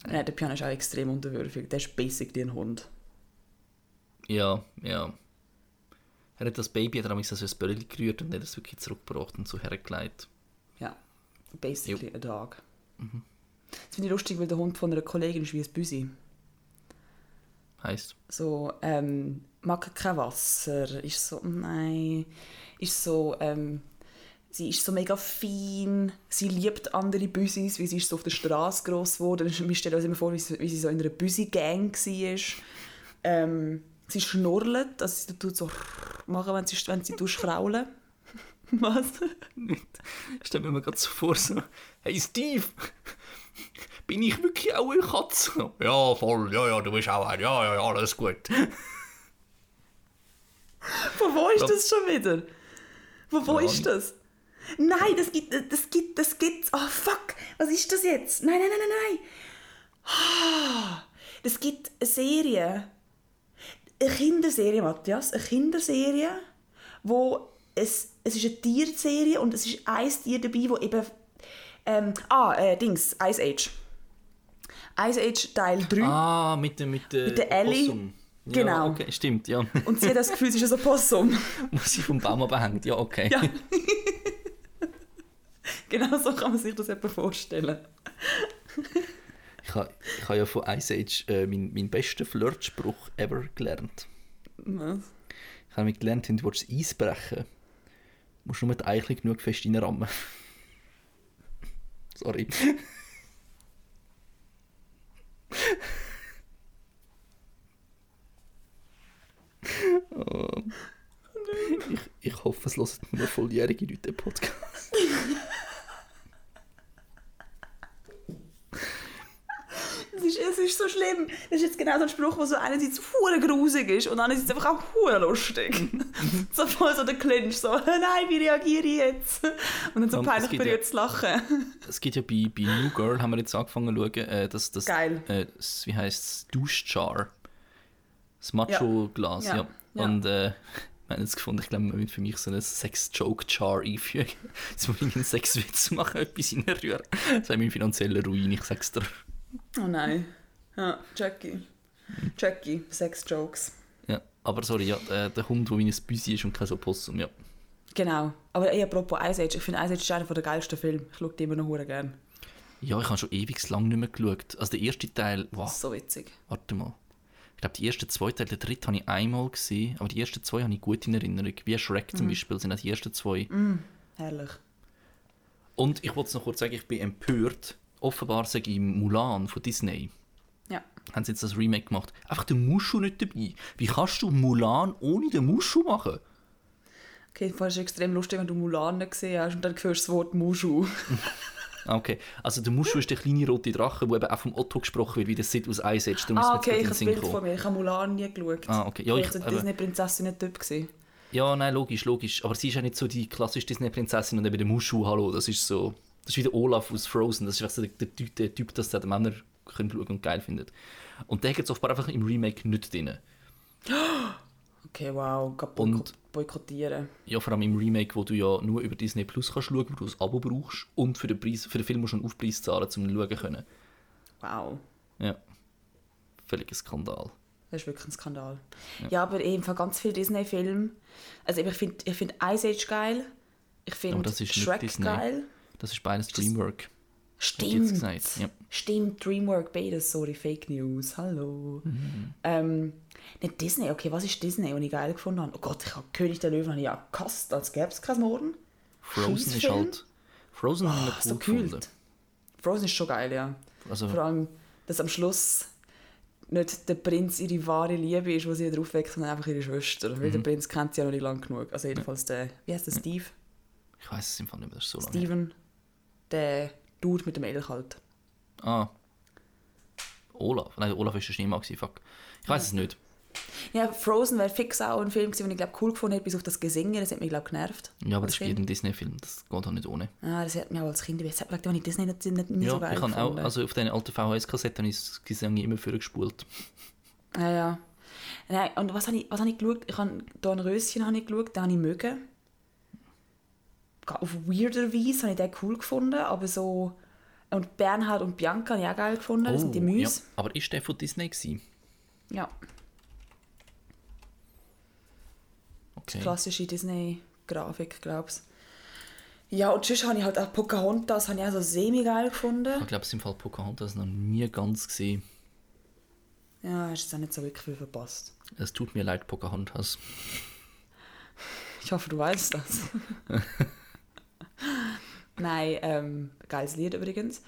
Nein, der Piano ist auch extrem unterwürfig. Der ist basically ein Hund. Ja, ja. Er hat das Baby, er so ein Böllchen gerührt und hat es wirklich zurückgebracht und so hergelegt. Ja, basically a dog. Das finde ich lustig, weil der Hund von einer Kollegin ist wie ein Büsi. Heißt, So, ähm, mag kein Wasser, ist so, nein, ist so, ähm, sie ist so mega fein, sie liebt andere Büsis, weil sie ist so auf der Straße gross geworden. Wir stellen uns immer vor, wie sie, wie sie so in einer Büsi-Gang war. Ähm, sie schnurrt, also sie tut so machen, wenn sie, wenn sie kraulen. Was? stell mir mal gerade so vor, so, hey Steve, bin ich wirklich auch eine Katze? Ja, voll, ja, ja, du bist auch ein, ja, ja, ja, alles gut. Von wo ist das schon wieder? Von wo Keine ist das? Nein, das gibt, das gibt, das gibt, oh fuck, was ist das jetzt? Nein, nein, nein, nein, nein. Ah, Das gibt eine Serie, eine Kinderserie, Matthias, eine Kinderserie, wo es, es ist eine Tierserie und es ist ein Tier dabei, wo eben, ähm, ah, äh, Dings, Ice Age. Ice Age Teil 3. Ah, mit der, mit der, Mit der Ellie. Possum. Ja, Genau. okay, stimmt, ja. Und sie hat das Gefühl, sie ist ein Possum. Wo sie vom Baum abhängt, ja, okay. Ja. genau so kann man sich das etwa vorstellen. Ich habe ich ha ja von Ice Age äh, meinen mein besten Flirtspruch ever gelernt. Was? Ich habe gelernt, wenn du willst Eis brechen musst du nur die Eichel genug fest reinrammen. Sorry. oh. ich, ich hoffe, es hören nur volljährige Leute den Podcast. Es ist, es ist so schlimm. Das ist jetzt genau so ein Spruch, der so einerseits hure grusig ist und andererseits einfach auch hure lustig. so voll so der Clinch, so «Nein, wie reagiere ich jetzt?» Und dann so es peinlich berührt ja- zu lachen. Es gibt ja bei, bei New Girl, haben wir jetzt angefangen zu schauen, äh, das, das, Geil. Äh, das, wie heisst es, Duschjar. Das Macho-Glas, ja. Ja, ja. Und äh, wir haben jetzt gefunden, ich glaube, man will für mich so ein Sex-Joke-Jar einfügen. Jetzt muss ich einen Sexwitz machen, etwas reinrühren. Das wäre mein finanzieller Ruin, ich sag's dir. Oh nein. Ja, Jackie. Jackie, Sex-Jokes. Ja, aber sorry, ja, äh, der Hund, der wie ein Büsi ist und kein Opossum, ja. Genau. Aber ey, apropos Ice Age, ich finde Ice Age ist einer der geilsten Filme. Ich schaue die immer noch gerne. Ja, ich habe schon ewig lang nicht mehr geschaut. Also der erste Teil, wow, So witzig. warte mal. Ich glaube, die ersten zwei Teile, den dritten habe ich einmal gesehen, aber die ersten zwei habe ich gut in Erinnerung. Wie Shrek Mhm. zum Beispiel sind auch die ersten zwei. Herrlich. Und ich wollte noch kurz sagen, ich bin empört. Offenbar sage ich im Mulan von Disney. Ja. Haben sie jetzt das Remake gemacht. Einfach der Mushu nicht dabei. Wie kannst du Mulan ohne den Mushu machen? Okay, vorher ist extrem lustig, wenn du Mulan nicht gesehen hast und dann hörst du das Wort Mushu. Ah, Okay, also der Mushu ist der kleine rote Drache, der eben auch vom Otto gesprochen wird, wie der Sid aus Eis ist Ah, okay, ich habe das den Bild vor gekommen. mir. Ich habe Mulan nie geschaut. Ah, okay. Ja, ich, war Disney-Prinzessin nicht dort. Gewesen. Ja, nein, logisch, logisch. Aber sie ist ja nicht so die klassische Disney-Prinzessin und eben der Mushu, hallo, das ist so... Das ist wie der Olaf aus Frozen, das ist so der, der, Typ- der Typ, das die Männer können schauen und geil findet. Und der hat es offenbar einfach im Remake nicht drin. Okay, wow. Boykott Und- boykottieren. Ja, vor allem im Remake, wo du ja nur über Disney Plus kannst schauen, wo du ein Abo brauchst und für den, Preis, für den Film musst du einen Aufpreis zahlen, um ihn schauen zu können. Wow. Ja. Völliger Skandal. Das ist wirklich ein Skandal. Ja, aber eben von ganz vielen Disney-Filmen. Also ich finde ich find Ice Age geil. Ich finde Shrek geil. Das ist beides Dreamwork. Stimmt. ja. Stimmt, Dreamwork, beides, sorry, Fake News, hallo. Mhm. Ähm, nicht Disney, okay, was ist Disney, was ich geil gefunden habe? Oh Gott, ich habe König der Löwen ja gehasst, als gäbe es keinen Morgen. Frozen ist halt... Frozen haben wir so cool gekühlt. gefunden. Frozen ist schon geil, ja. Also, Vor allem, dass am Schluss nicht der Prinz ihre wahre Liebe ist, die sie wieder aufweckt, sondern einfach ihre Schwester. Weil der Prinz kennt sie ja noch nicht lang genug. Also jedenfalls der, wie heißt der, Steve? ich weiß es im Fall nicht mehr, das ist so lange. Steven, der Dude mit dem Elch halt. Ah. Olaf. Nein, Olaf war der Schneemann, fuck. Ich weiß es nicht. Ja, Frozen wäre fix auch ein Film gewesen, den ich glaube cool gefunden hätte, bis auf das Gesinge, das hat mich glaube genervt. Ja, aber das ist Kind. ein Disney-Film, das geht auch nicht ohne. Ah, das hat mich auch als Kind, ich habe ich Disney nicht, nicht, nicht ja, so geil ich habe auch, gefunden. also auf diesen alten VHS-Kassetten habe ich das Gesang immer vorgespult. Ja, ja. Nein, und was habe ich, was habe ich geschaut? Ich habe Don Röschen habe ich geschaut, den habe ich mögen. Auf weirder Weise habe ich den cool gefunden, aber so... Und Bernhard und Bianca habe ich auch geil gefunden, das sind die Oh, ja. Aber ist der von Disney gewesen? Ja, Okay. klassische Disney-Grafik, glaube ich. Ja, und sonst habe ich halt auch Pocahontas habe ich auch so semi-geil gefunden. Ich glaube, es im Fall Pocahontas noch nie ganz gesehen. Ja, hast jetzt auch nicht so wirklich viel verpasst. Es tut mir leid, Pocahontas. Ich hoffe, du weißt das. Nein, ähm, geiles Lied übrigens.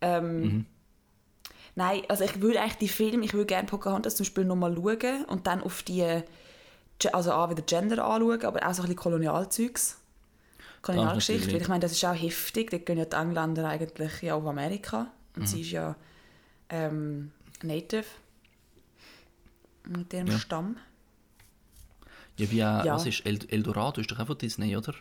Ähm, Nein, also ich würde eigentlich die Filme, ich würde gerne Pocahontas zum Beispiel nochmal schauen und dann auf die, also auch wieder Gender anschauen, aber auch so ein bisschen Kolonialzeugs. Kolonialgeschichte, weil ich meine, das ist auch heftig, da gehen ja die Engländer eigentlich ja auf Amerika und Mhm. sie ist ja ähm, Native mit ihrem Ja. Stamm. Ja, wie auch, Ja. was ist El Eldorado? Ist doch auch von Disney, oder?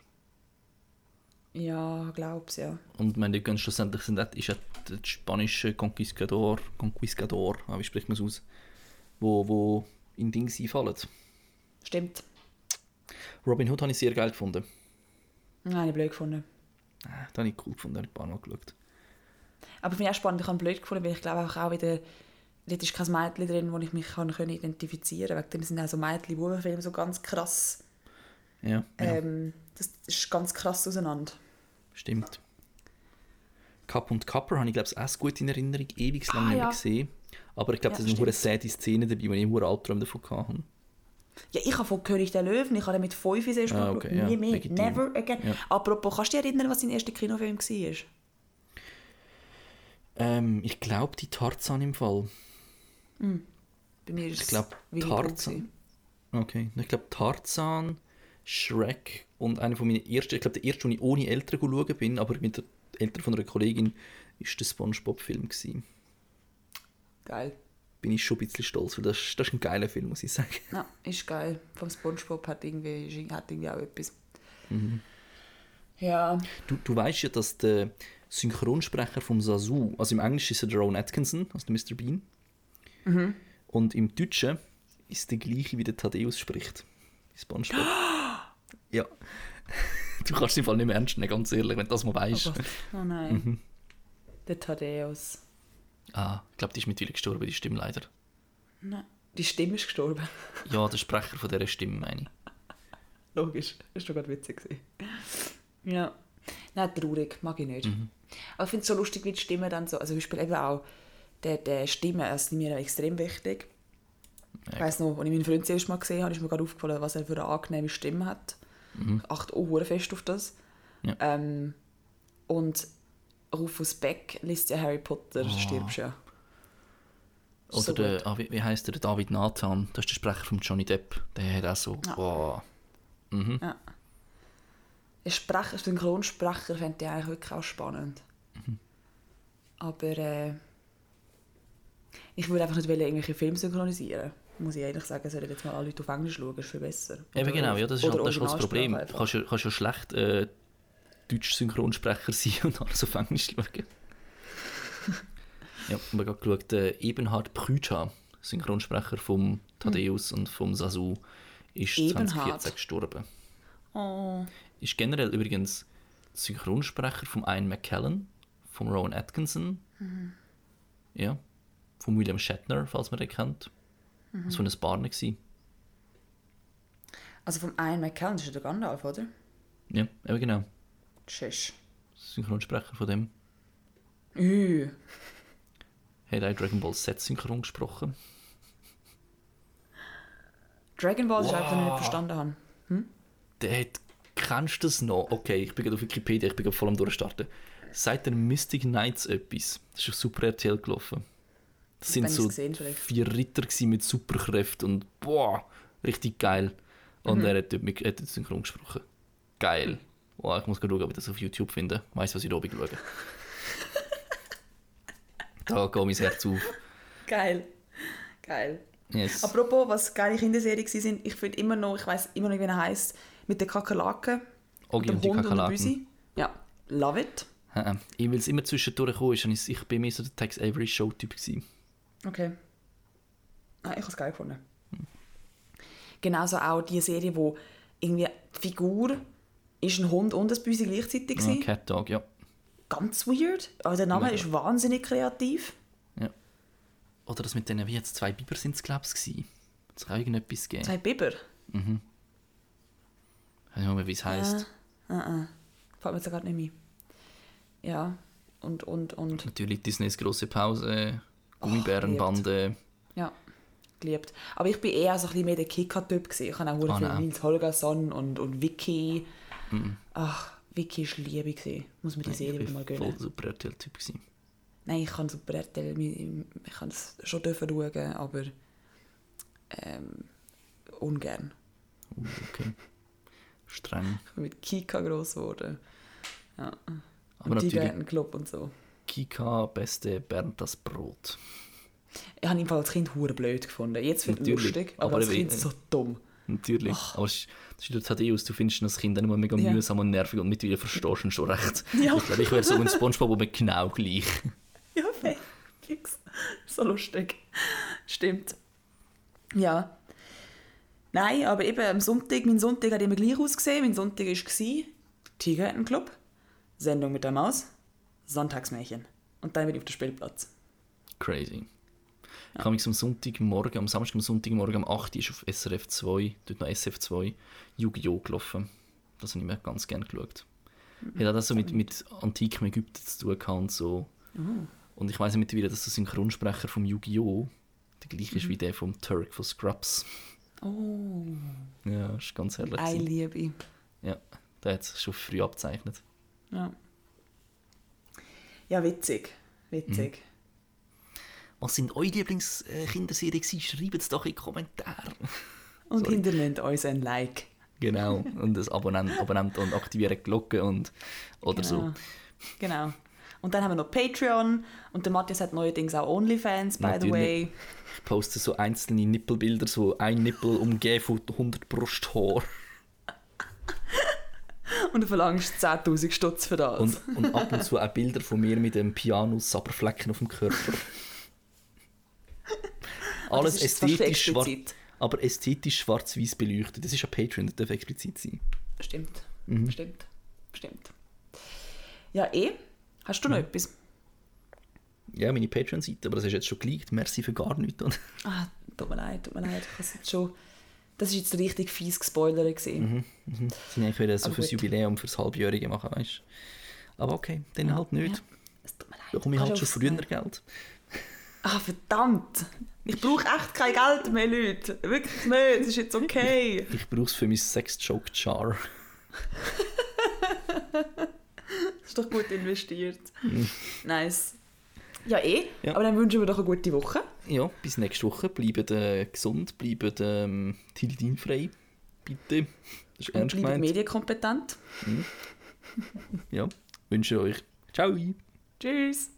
Ja, glaub's ja. Und meine, die gehen schlussendlich sind, ist ja der spanische Conquistador, Conquistador, ah, wie spricht man es aus, wo, wo in Dings einfallen. Stimmt. Robin Hood habe ich sehr geil gefunden. Nein, habe ich blöd gefunden. Ah, Das habe ich cool gefunden, habe ich ein paar Mal geschaut. Aber finde ich auch spannend, ich habe blöd gefunden, weil ich glaube auch wieder, dort ist kein Mädchen drin, wo ich mich kann, können identifizieren kann. Wegen dem sind auch so Mädchen-Bubenfilme so ganz krass. Ja, ja Ähm, das ist ganz krass auseinander. Stimmt. Cup und Copper habe ich glaube ich auch gut in Erinnerung, ewig lang Ah, nicht mehr ja. gesehen. Aber ich glaube, Ja, das sind eine sad Szene dabei, wo ich einen Albtraum davon hatte. Ja, ich habe von König der Löwen, ich habe den mit 5 das erste Mal Ah, okay, ja, Nie mehr, legitim. never again. Ja. Apropos, kannst du dich erinnern, was dein erster Kinofilm war? Ähm, ich glaube, die Tarzan im Fall. Bei mir ist Ich es glaube, Winnie Pooh Tarzan. Okay, ich glaube Tarzan, Shrek und einer von meinen ersten, ich glaube der erste, den ich ohne Eltern schauen bin, aber mit den Eltern von einer Kollegin, ist der Spongebob-Film. Geil. Bin ich schon ein bisschen stolz, weil das, ist- das ist ein geiler Film, muss ich sagen. Ja, ist geil. Vom Spongebob hat irgendwie, hat irgendwie auch etwas. Mhm. Ja, Du, du weißt ja, dass der Synchronsprecher vom Sasu, also im Englischen ist er Ron Atkinson, also der Mr. Bean, und im Deutschen ist der gleiche, wie der Thaddeus spricht. SpongeBob. ja. Du kannst es im Fall nicht mehr ernst nehmen, ganz ehrlich, wenn du das mal oh weißt. Gott. Oh nein. Mhm. Der Thaddeus. Ah, ich glaube, die ist mittlerweile gestorben, die Stimme leider. Nein. Die Stimme ist gestorben. Ja, der Sprecher von dieser Stimme, meine ich. Logisch. Das war gerade witzig. Ja. Nein, traurig. Mag ich nicht. Aber ich finde es so lustig, wie die Stimme dann so... Also zum Beispiel eben auch der, der Stimme, das ist mir extrem wichtig. Ich weiss noch, als ich meinen Freund zuerst mal gesehen habe, ist mir gerade aufgefallen, was er für eine angenehme Stimme hat. Ich achte auch fest auf das. Ja. Ähm, und Rufus Beck liest ja Harry Potter, stirbst ja. Oder So der, ah, wie, wie heißt der, David Nathan, das ist der Sprecher von Johnny Depp. Der hat auch so, Ja. wow. Mhm. Ja. Der Sprecher, Synchronsprecher fände ich eigentlich wirklich auch spannend. Mhm. Aber äh, ich würde einfach nicht wollen, irgendwelche Filme synchronisieren. Muss ich ehrlich sagen, sollen jetzt mal alle Leute auf Englisch schauen, ist viel besser. Eben Oder genau, ja, das ist, halt, das halt das Problem. Du kannst ja, kannst ja schlecht äh, Deutsch-Synchronsprecher sein und alles auf Englisch schauen. ja, ich habe gerade geschaut, äh, Ebenhard Prücha, Synchronsprecher vom Thaddeus und vom Sasu, ist Ebenhard. 2014 gestorben. Oh, Ist generell übrigens Synchronsprecher von Ian McKellen, von Rowan Atkinson, ja, von William Shatner, falls man den kennt. Das war ein Barne. gewesen. also vom Ian McKellen, das ist ja der Gandalf, oder? Ja, eben genau. Tschüss. Synchronsprecher von dem. Ü. Hat auch Dragon Ball Z synchron gesprochen. Dragon Ball ist einfach, nicht verstanden habe. Der hat, kennst du das noch? Okay, ich bin gerade auf Wikipedia, ich bin gerade voll am Durchstarten. Seit der Mystic Knights etwas. Das ist auf Super RTL gelaufen. Das sind so gesehen, vier Ritter mit Superkräften und boah, richtig geil. Und Mhm. er hat dort, mit, hat dort synchron gesprochen. Geil. Boah, ich muss gerade schauen, ob ich das auf YouTube finde. Weiss, was ich da oben schaue. da geht mein Herz auf. Geil. Geil. Yes. Apropos, was geile Kinderserien sind, ich finde immer noch, ich weiß immer noch, wie er heißt, mit den Kakerlaken, Ogi dem und die Hund und der Kakerlaken. Büsi. Ja, love it. Äh, Ich will es immer zwischendurch kommen, ich, bin mehr so der Tex Avery Show-Typ. Okay. Ah, ich habe es geil gefunden. Genauso auch die Serie, wo irgendwie die Figur ist ein Hund und ein Büsi gleichzeitig Ja, war. Cat Dog, ja. Ganz weird. Aber der Name Mega. ist wahnsinnig kreativ. ja. Oder das mit denen, wie jetzt zwei Biber sind es, glaube ich. Es kann irgendetwas geben. Zwei Biber. Ich weiß nicht mehr, wie es heisst. Ah, ah. Fällt mir jetzt gerade nicht mehr. Ja. Und, und, und. Natürlich Disneys große Pause, Gummibärenbande. Ja, geliebt. Aber ich bin eher so ein bisschen mehr der Kika-Typ. gewesen. Ich habe auch oh, viel. Nils Holgersson und, und Vicky. Ach, Vicky war Liebe. gewesen. Muss mir die Serie ich wieder mal bin voll gönnen. der Super RTL-Typ. Nein, ich kann Super RTL, ich ich kann es schon dürfen schauen, aber ähm, ungern. Uh, okay. Streng. Ich bin mit Kika gross geworden. Ja. Aber und natürlich Tigerentenclub und so. Kika, beste Bernd das Brot. Ich habe ihn als Kind hure blöd gefunden. Jetzt finde ich Natürlich, lustig, aber, aber als Kind so dumm. Natürlich. Aber es ist- HD aus, du findest das Kind immer mega Ja. mühsam und nervig und mittlerweile verstehst du schon recht. Ja. Ich glaube, ich wäre so ein Spongebob, aber genau gleich. Ja, fix. So lustig. Stimmt. Ja. Nein, aber eben am Sonntag, mein Sonntag hat immer gleich ausgesehen. Mein Sonntag war Tigerentenclub, Sendung mit der Maus, Sonntagsmärchen. Und dann wieder auf den Spielplatz. Crazy. Ich habe mich am Sonntagmorgen, am Samstag am Sonntagmorgen um 8 Uhr ist auf SRF 2, dort noch SF 2, Yu-Gi-Oh! gelaufen. Das habe ich mir ganz gerne geschaut. Hat auch das so mit, mit antikem Ägypten zu tun gehabt und so. Und ich weiss mittlerweile, dass der Synchronsprecher vom Yu-Gi-Oh! der gleiche ist wie der vom Turk von Scrubs. Oh, Ja, das ist ganz herrlich. ei. Liebe. Ja, der hat sich schon früh abgezeichnet. Ja. Ja, witzig. Witzig. Was sind eure Lieblingskinderserien? Schreibt es doch in die Kommentare. Und hinterlasst uns ein Like. Genau. Und das Abonnent, Abonnent und aktivieren die Glocke und oder so. Genau. Genau. Und dann haben wir noch Patreon und der Matthias hat neuerdings auch OnlyFans, by the Natürlich. way. Ich poste so einzelne Nippelbilder, so ein Nippel umgeben von 100 Brusthaar. Und du verlangst 10'000 Stutz für das. Und, und ab und zu auch Bilder von mir mit dem Piano-Sabberflecken auf dem Körper. Alles ist fast ästhetisch, schwarz, explizit. aber ästhetisch schwarz-weiß beleuchtet. Das ist ja Patreon, das darf explizit sein. Stimmt. Mhm. Stimmt. Stimmt. Ja, eh. Hast du noch etwas? Ja, meine Patreon-Seite, aber das ist jetzt schon geleakt. Merci für gar nichts. Ah, tut mir leid, tut mir leid. Ich has jetzt schon... Das war jetzt richtig fies gespoilert. Mhm. Das sind eigentlich wieder so Aber fürs gut. Jubiläum, fürs Halbjährige machen, weißt du. Aber okay, dann halt nicht. Ja, es tut mir leid. Da komme ich halt schon früher aufs- Geld. Ah, verdammt. Ich brauche echt kein Geld mehr, Leute. Wirklich nicht. Das ist jetzt okay. Ich brauche es für mein Sex-Joke-Jar. Das ist doch gut investiert. Nice. Ja, eh. Ja. Aber dann wünschen wir doch eine gute Woche. Ja, bis nächste Woche. Bleibt äh, gesund, bleibt ähm, tilidinfrei. Bitte. Das ist Und ernst bleibt gemeint. medienkompetent. Ja, wünsche euch. Ciao. Tschüss.